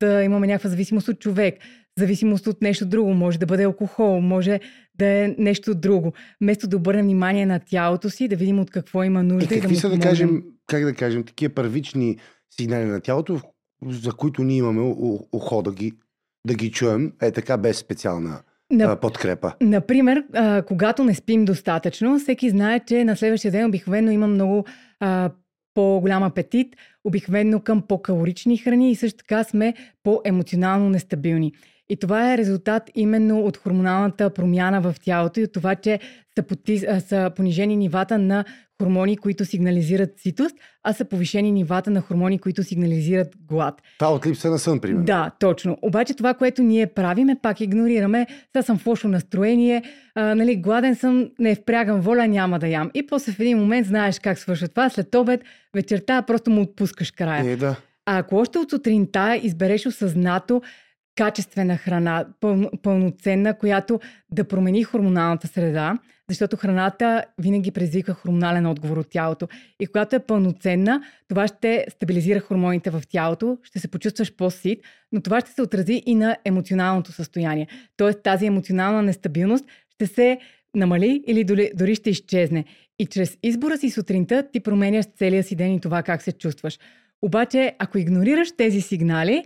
да имаме някаква зависимост от човек, зависимост от нещо друго, може да бъде алкохол, може да е нещо друго. Вместо да обърнем внимание на тялото си, да видим от какво има И нужда и, да какви му са, да кажем, как да кажем, такива първични сигнали на тялото, за които ние имаме ухо да ги, да ги чуем, е така без специална На подкрепа. Например, а, когато не спим достатъчно, всеки знае, че на следващия ден обикновено има много а, по-голям апетит, обикновено към по-калорични храни и също така сме по-емоционално нестабилни. И това е резултат именно от хормоналната промяна в тялото и от това, че са, поти, а, са понижени нивата на хормони, които сигнализират ситост, а са повишени нивата на хормони, които сигнализират глад. Това от липса на сън, примерно. Да, точно. Обаче това, което ние правиме, пак игнорираме. Сега съм в лошо настроение, а, нали, гладен съм, не впрягам воля, няма да ям. И после в един момент знаеш как свършва това. След обед, вечерта просто му отпускаш края. Е, да. А ако още от сутринта избереш осъзнато качествена храна, пъл, пълноценна, която да промени хормоналната среда, защото храната винаги предизвика хормонален отговор от тялото. И когато е пълноценна, това ще стабилизира хормоните в тялото, ще се почувстваш по-сит, но това ще се отрази и на емоционалното състояние. Тоест тази емоционална нестабилност ще се намали или дори ще изчезне. И чрез избора си сутринта ти променяш целия си ден и това как се чувстваш. Обаче, ако игнорираш тези сигнали,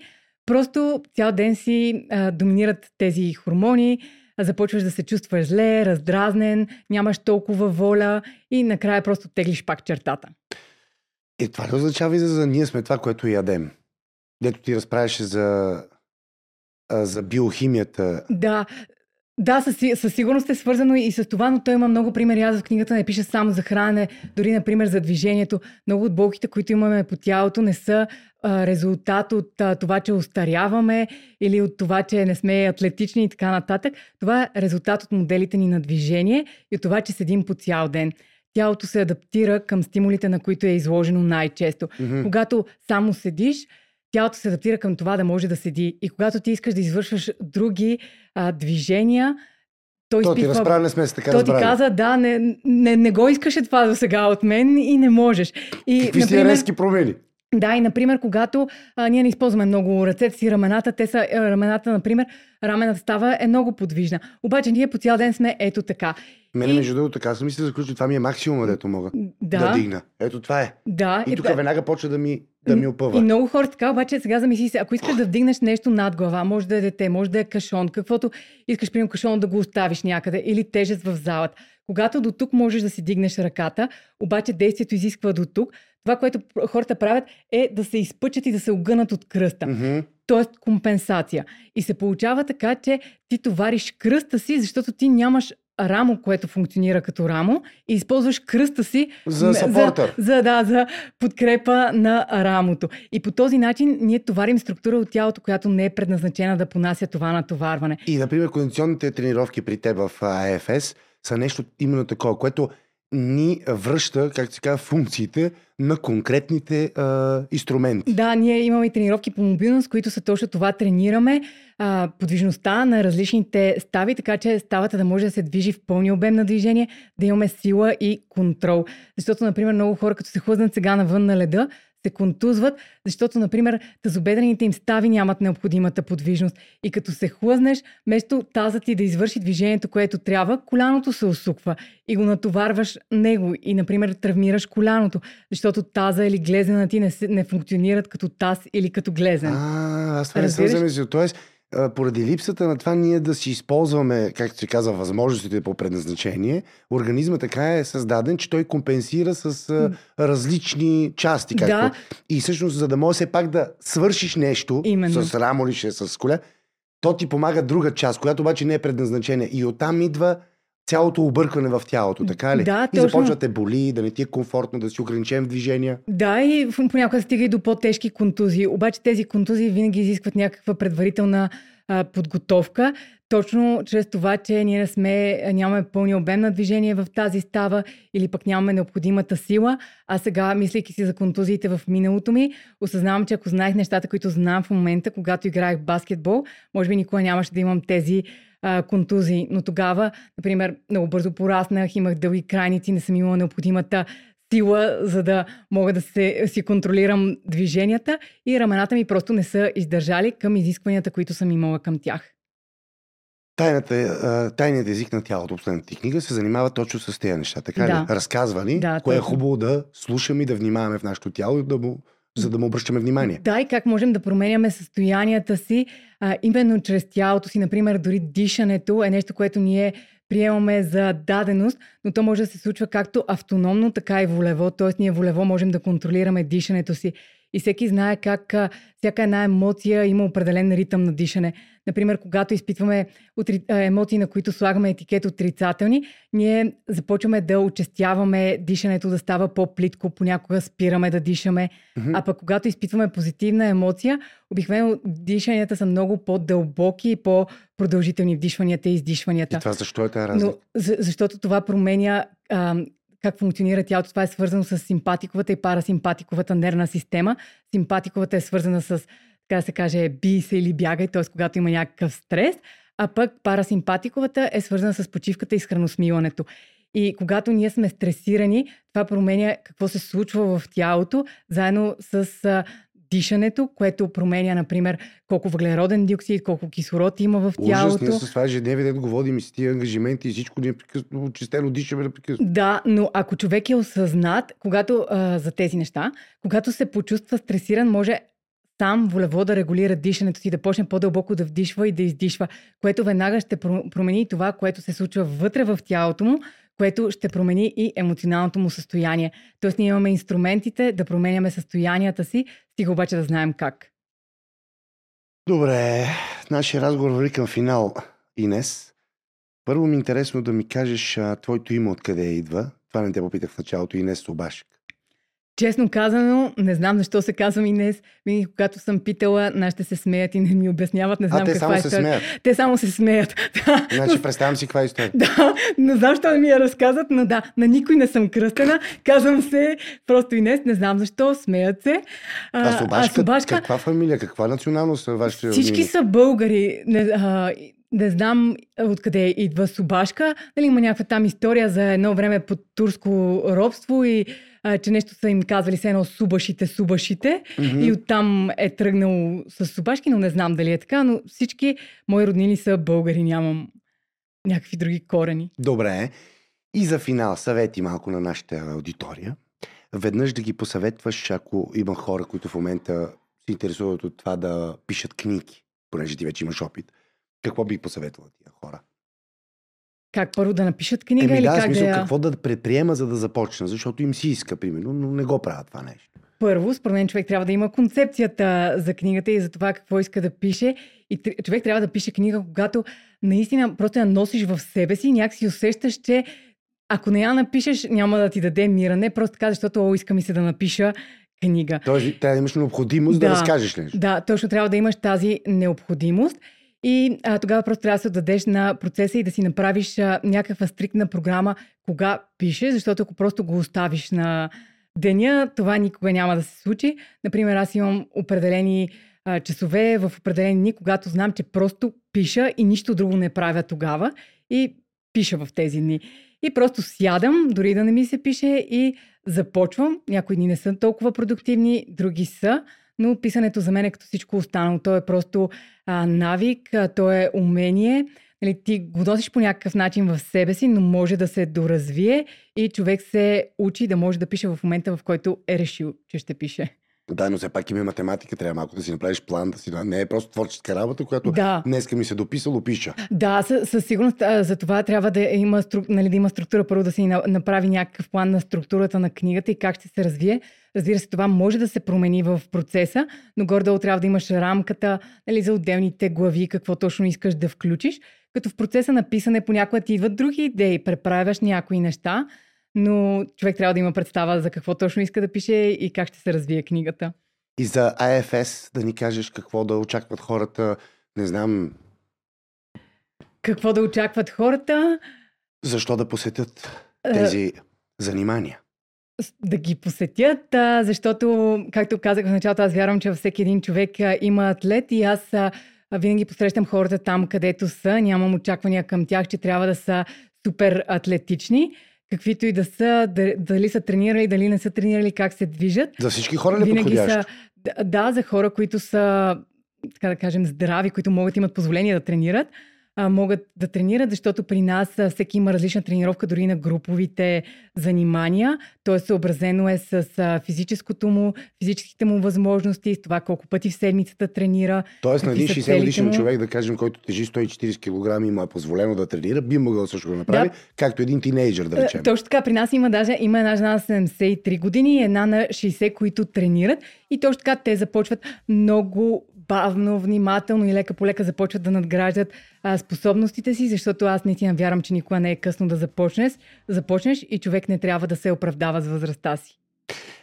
просто цял ден си а, доминират тези хормони, започваш да се чувстваш зле, раздразнен, нямаш толкова воля и накрая просто теглиш пак чертата. И това ли означава и за, за ние сме това, което ядем? Дето ти разправяше за, за биохимията. Да, да, със, със сигурност е свързано и с това, но той има много примери. Аз в книгата не пиша само за хранене, дори, например, за движението. Много от болките, които имаме по тялото, не са а, резултат от а, това, че устаряваме или от това, че не сме атлетични и така нататък. Това е резултат от моделите ни на движение и от това, че седим по цял ден. Тялото се адаптира към стимулите, на които е изложено най-често. Мгм. Когато само седиш, тялото се адаптира към това да може да седи. И когато ти искаш да извършваш други а, движения, той То ти изпитва... разправя, не сме се така Той ти разбрали. каза, да, не, не, не го искаше това до сега от мен и не можеш. И, Какви си резки промени? Да, и например, когато а, ние не използваме много ръцете си, рамената, те са, е, рамената, например, рамената става е много подвижна. Обаче ние по цял ден сме ето така. Мене, И- между другото, така съм мисля, заключи, това ми е максимума, дето мога да, Да, дигна. Ето това е. да. И е тук така. веднага почва да ми, да ми И опъва. много хора така, обаче сега замисли се, ако искаш да вдигнеш нещо над глава, може да е дете, може да е кашон, каквото искаш, примерно кашон да го оставиш някъде или тежест в залата. Когато до тук можеш да си дигнеш ръката, обаче действието изисква до тук, това, което хората правят е да се изпъчат и да се огънат от кръста. Мгм. т.е. компенсация. И се получава така, че ти товариш кръста си, защото ти нямаш рамо, което функционира като рамо и използваш кръста си За. За, за, да, за подкрепа на рамото. И по този начин ние товарим структура от тялото, която не е предназначена да понася това натоварване. И, например, кондиционните тренировки при теб в АФС са нещо именно такова, което ни връща, как се казва, функциите на конкретните а, инструменти. Да, ние имаме и тренировки по мобилност, които са точно това. Тренираме а, подвижността на различните стави, така че ставата да може да се движи в пълния обем на движение, да имаме сила и контрол. Защото, например, много хора, като се хлъзнат сега навън на леда, се контузват, защото, например, тазобедрените им стави нямат необходимата подвижност. И като се хлъзнеш, вместо тазът ти да извърши движението, което трябва, коляното се усуква и го натоварваш него и, например, травмираш коляното, защото таза или глезена ти не, се- не функционират като таз или като глезен. А, аз това не съм замислил. Тоест, поради липсата на това ние да си използваме, както се казва, възможностите по предназначение, организма така е създаден, че той компенсира с различни части. Както... Да. И всъщност, за да може все пак да свършиш нещо Именно. с рамо ли е, с коля, то ти помага друга част, която обаче не е предназначение. И оттам идва цялото объркване в тялото, така ли? Да, и точно. започва да те боли, да не ти е комфортно, да си ограничен в движения. Да, и понякога стига и до по-тежки контузии. Обаче тези контузии винаги изискват някаква предварителна а, подготовка. Точно чрез това, че ние не сме, нямаме пълния обем на движение в тази става или пък нямаме необходимата сила. А сега, мислейки си за контузиите в миналото ми, осъзнавам, че ако знаех нещата, които знам в момента, когато играех баскетбол, може би никога нямаше да имам тези а, контузии. Но тогава, например, много бързо пораснах, имах дълги крайници, не съм имала необходимата сила, за да мога да се, си контролирам движенията и рамената ми просто не са издържали към изискванията, които съм имала към тях. Тайната, а, тайният език на тялото, последната ти книга, се занимава точно с тези неща. Така Да. ли? Разказва ни, Да, кое е хубаво да слушаме и да внимаваме в нашето тяло, и да му, за да му обръщаме внимание. Да, и как можем да променяме състоянията си а, именно чрез тялото си. Например, дори дишането е нещо, което ние приемаме за даденост, но то може да се случва както автономно, така и волево. Тоест, ние волево можем да контролираме дишането си. И всеки знае как всяка една емоция има определен ритъм на дишане. Например, когато изпитваме отри... емоции, на които слагаме етикет отрицателни, ние започваме да участяваме дишането да става по-плитко, понякога спираме да дишаме. Мгм. А пък когато изпитваме позитивна емоция, обикновено дишанията са много по-дълбоки и по-продължителни вдишванията и издишванията. И това защо е тази разлика? Но, за, защото това променя а, как функционира тялото. Това е свързано с симпатиковата и парасимпатиковата нервна система. Симпатиковата е свързана с, така да се каже, бий се или бягай, т.е. когато има някакъв стрес, а пък парасимпатиковата е свързана с почивката и с храносмилането. И когато ние сме стресирани, това променя какво се случва в тялото, заедно с дишането, което променя, например, колко въглероден диоксид, колко кислород има в Ужас, тялото. ние с това ежедневие дето го водим и с тия ангажименти и всичко ние прекъснато чистено дишаме непрекъснато. Да, но ако човек е осъзнат, когато а, за тези неща, когато се почувства стресиран, може сам волево да регулира дишането си, да почне по-дълбоко да вдишва и да издишва, което веднага ще про- промени това, което се случва вътре в тялото му, което ще промени и емоционалното му състояние. Тоест ние имаме инструментите да променяме състоянията си, стига обаче да знаем как. Добре, нашия разговор върви към финал. Инес, първо ми е интересно да ми кажеш а, твоето име откъде идва. Това не те попитах в началото. Инес Собашек. Честно казано, не знам защо се казвам Инес. Винаги, когато съм питала, нашите се смеят и не ми обясняват. Не знам А, те каква само е се смеят. Те само се смеят. Да. Значи представям си каква е история. Да, не знам защо не ми я разказват, но да, на никой не съм кръстена. Казвам се просто Инес, не знам защо, смеят се. А Собашка, Собашка каква фамилия, каква националност са вашите всички са българи. Не, а, не знам откъде идва Собашка. Нали, има някаква там история за едно време под турско робство и а, че нещо са им казвали се едно субашите, субашите. Мгм. И оттам е тръгнал с Собашки, но не знам дали е така, но всички мои роднини са българи, нямам някакви други корени. Добре. И за финал, съвети малко на нашата аудитория. Веднъж да ги посъветваш, ако има хора, които в момента се интересуват от това да пишат книги, понеже ти вече имаш опит. Какво би посъветвала тия хора? Как първо да напишат книга Еми или да, как смисъл, да я... какво да предприема, за да започна, защото им си иска, примерно, но не го правят това нещо. Първо, според мен човек трябва да има концепцията за книгата и за това какво иска да пише. И човек трябва да пише книга, когато наистина просто я носиш в себе си и някакси усещаш, че ако не я напишеш, няма да ти даде мира. Не просто така, защото о, иска ми се да напиша книга. Тоест, трябва да имаш необходимост да, Да. разкажеш нещо. Да, точно трябва да имаш тази необходимост. И а, тогава просто трябва да се отдадеш на процеса и да си направиш а, някаква стриктна програма кога пишеш, защото ако просто го оставиш на деня, това никога няма да се случи. Например, аз имам определени а, часове в определени дни, когато знам, че просто пиша и нищо друго не правя тогава и пиша в тези дни. И просто сядам, дори да не ми се пише и започвам. Някои дни не са толкова продуктивни, други са, но писането за мен е като всичко останало. То е просто а, навик, а, то е умение. Нали, ти го носиш по някакъв начин в себе си, но може да се доразвие и човек се учи да може да пише в момента, в който е решил, че ще пише. Да, но все пак има математика, трябва малко да си направиш план, да си... Не е просто творческа работа, която Да. днеска ми се дописало, пиша. Да, със, със сигурност а, за това трябва да има, стру, нали, да има структура. Първо да си на- направи някакъв план на структурата на книгата и как ще се развие. Разбира се, това може да се промени в процеса, но горе-долу трябва да имаш рамката нали, за отделните глави, какво точно искаш да включиш. Като в процеса на писане понякога ти идват други идеи, преправяш някои неща, но човек трябва да има представа за какво точно иска да пише и как ще се развие книгата. И за АФС да ни кажеш какво да очакват хората, не знам, Какво да очакват хората? защо да посетят Е, тези занимания. с- да ги посетят, а, защото, както казах в началото, аз вярвам, че във всеки един човек а, има атлет и аз а, а, винаги посрещам хората там, където са. Нямам очаквания към тях, че трябва да са супер атлетични. Каквито и да са, да- дали са тренирали, дали не са тренирали, как се движат. За всички хора ли е Винаги подходящо? са, да, да, за хора, които са, така да кажем, здрави, които могат да имат позволение да тренират. А, могат да тренират, защото при нас а, всеки има различна тренировка, дори на груповите занимания. То е съобразено е с а, физическото му, физическите му възможности, с това колко пъти в седмицата тренира. Тоест на един са 60 целите годишен човек, да кажем, който тежи 140 кг и му е позволено да тренира, би могъл също да направи, Да. както един тинейджър, да речем. Е, Точно така, при нас има даже има една жена на 73 години и една на 60, които тренират. И точно така те започват много бавно, внимателно и лека по лека започват да надграждат а, способностите си, защото аз наистина вярвам, че никога не е късно да започнеш, започнеш и човек не трябва да се оправдава с възрастта си.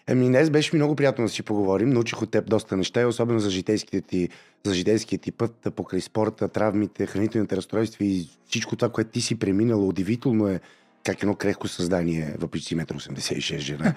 Еми, днес беше ми много приятно да си поговорим. Научих от теб доста неща особено за житейския ти, за житейския ти път покрай спорта, травмите, хранителните разстройства и всичко това, което ти си преминала. Удивително е как едно крехко създание, въпреки си 1,86 жена,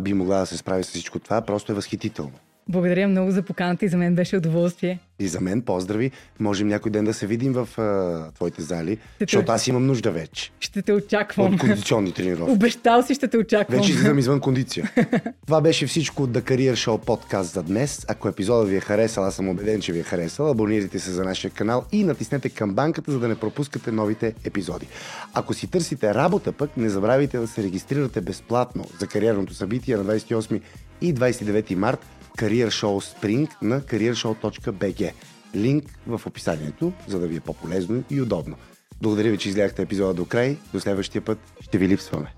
би могла да се справи с всичко това. Просто е възхитително. Благодаря много за поканата и за мен беше удоволствие. И за мен, поздрави. Можем някой ден да се видим в а, твоите зали, те- защото аз имам нужда вече Ще те очаквам. от кондиционни тренировки. Обещал си, ще те очаквам. Вече излизам извън кондиция. Това беше всичко от The Career Show подкаст за днес. Ако епизодът ви е харесал, аз съм убеден, че ви е харесал, абонирайте се за нашия канал и натиснете камбанката, за да не пропускате новите епизоди. Ако си търсите работа пък, не забравяйте да се регистрирате безплатно за кариерното събитие на 28 и 29 март Career Show Spring на careershow.bg. Линк в описанието, за да ви е по-полезно и удобно. Благодаря ви, че изгледахте епизода до край. До следващия път ще ви липсваме.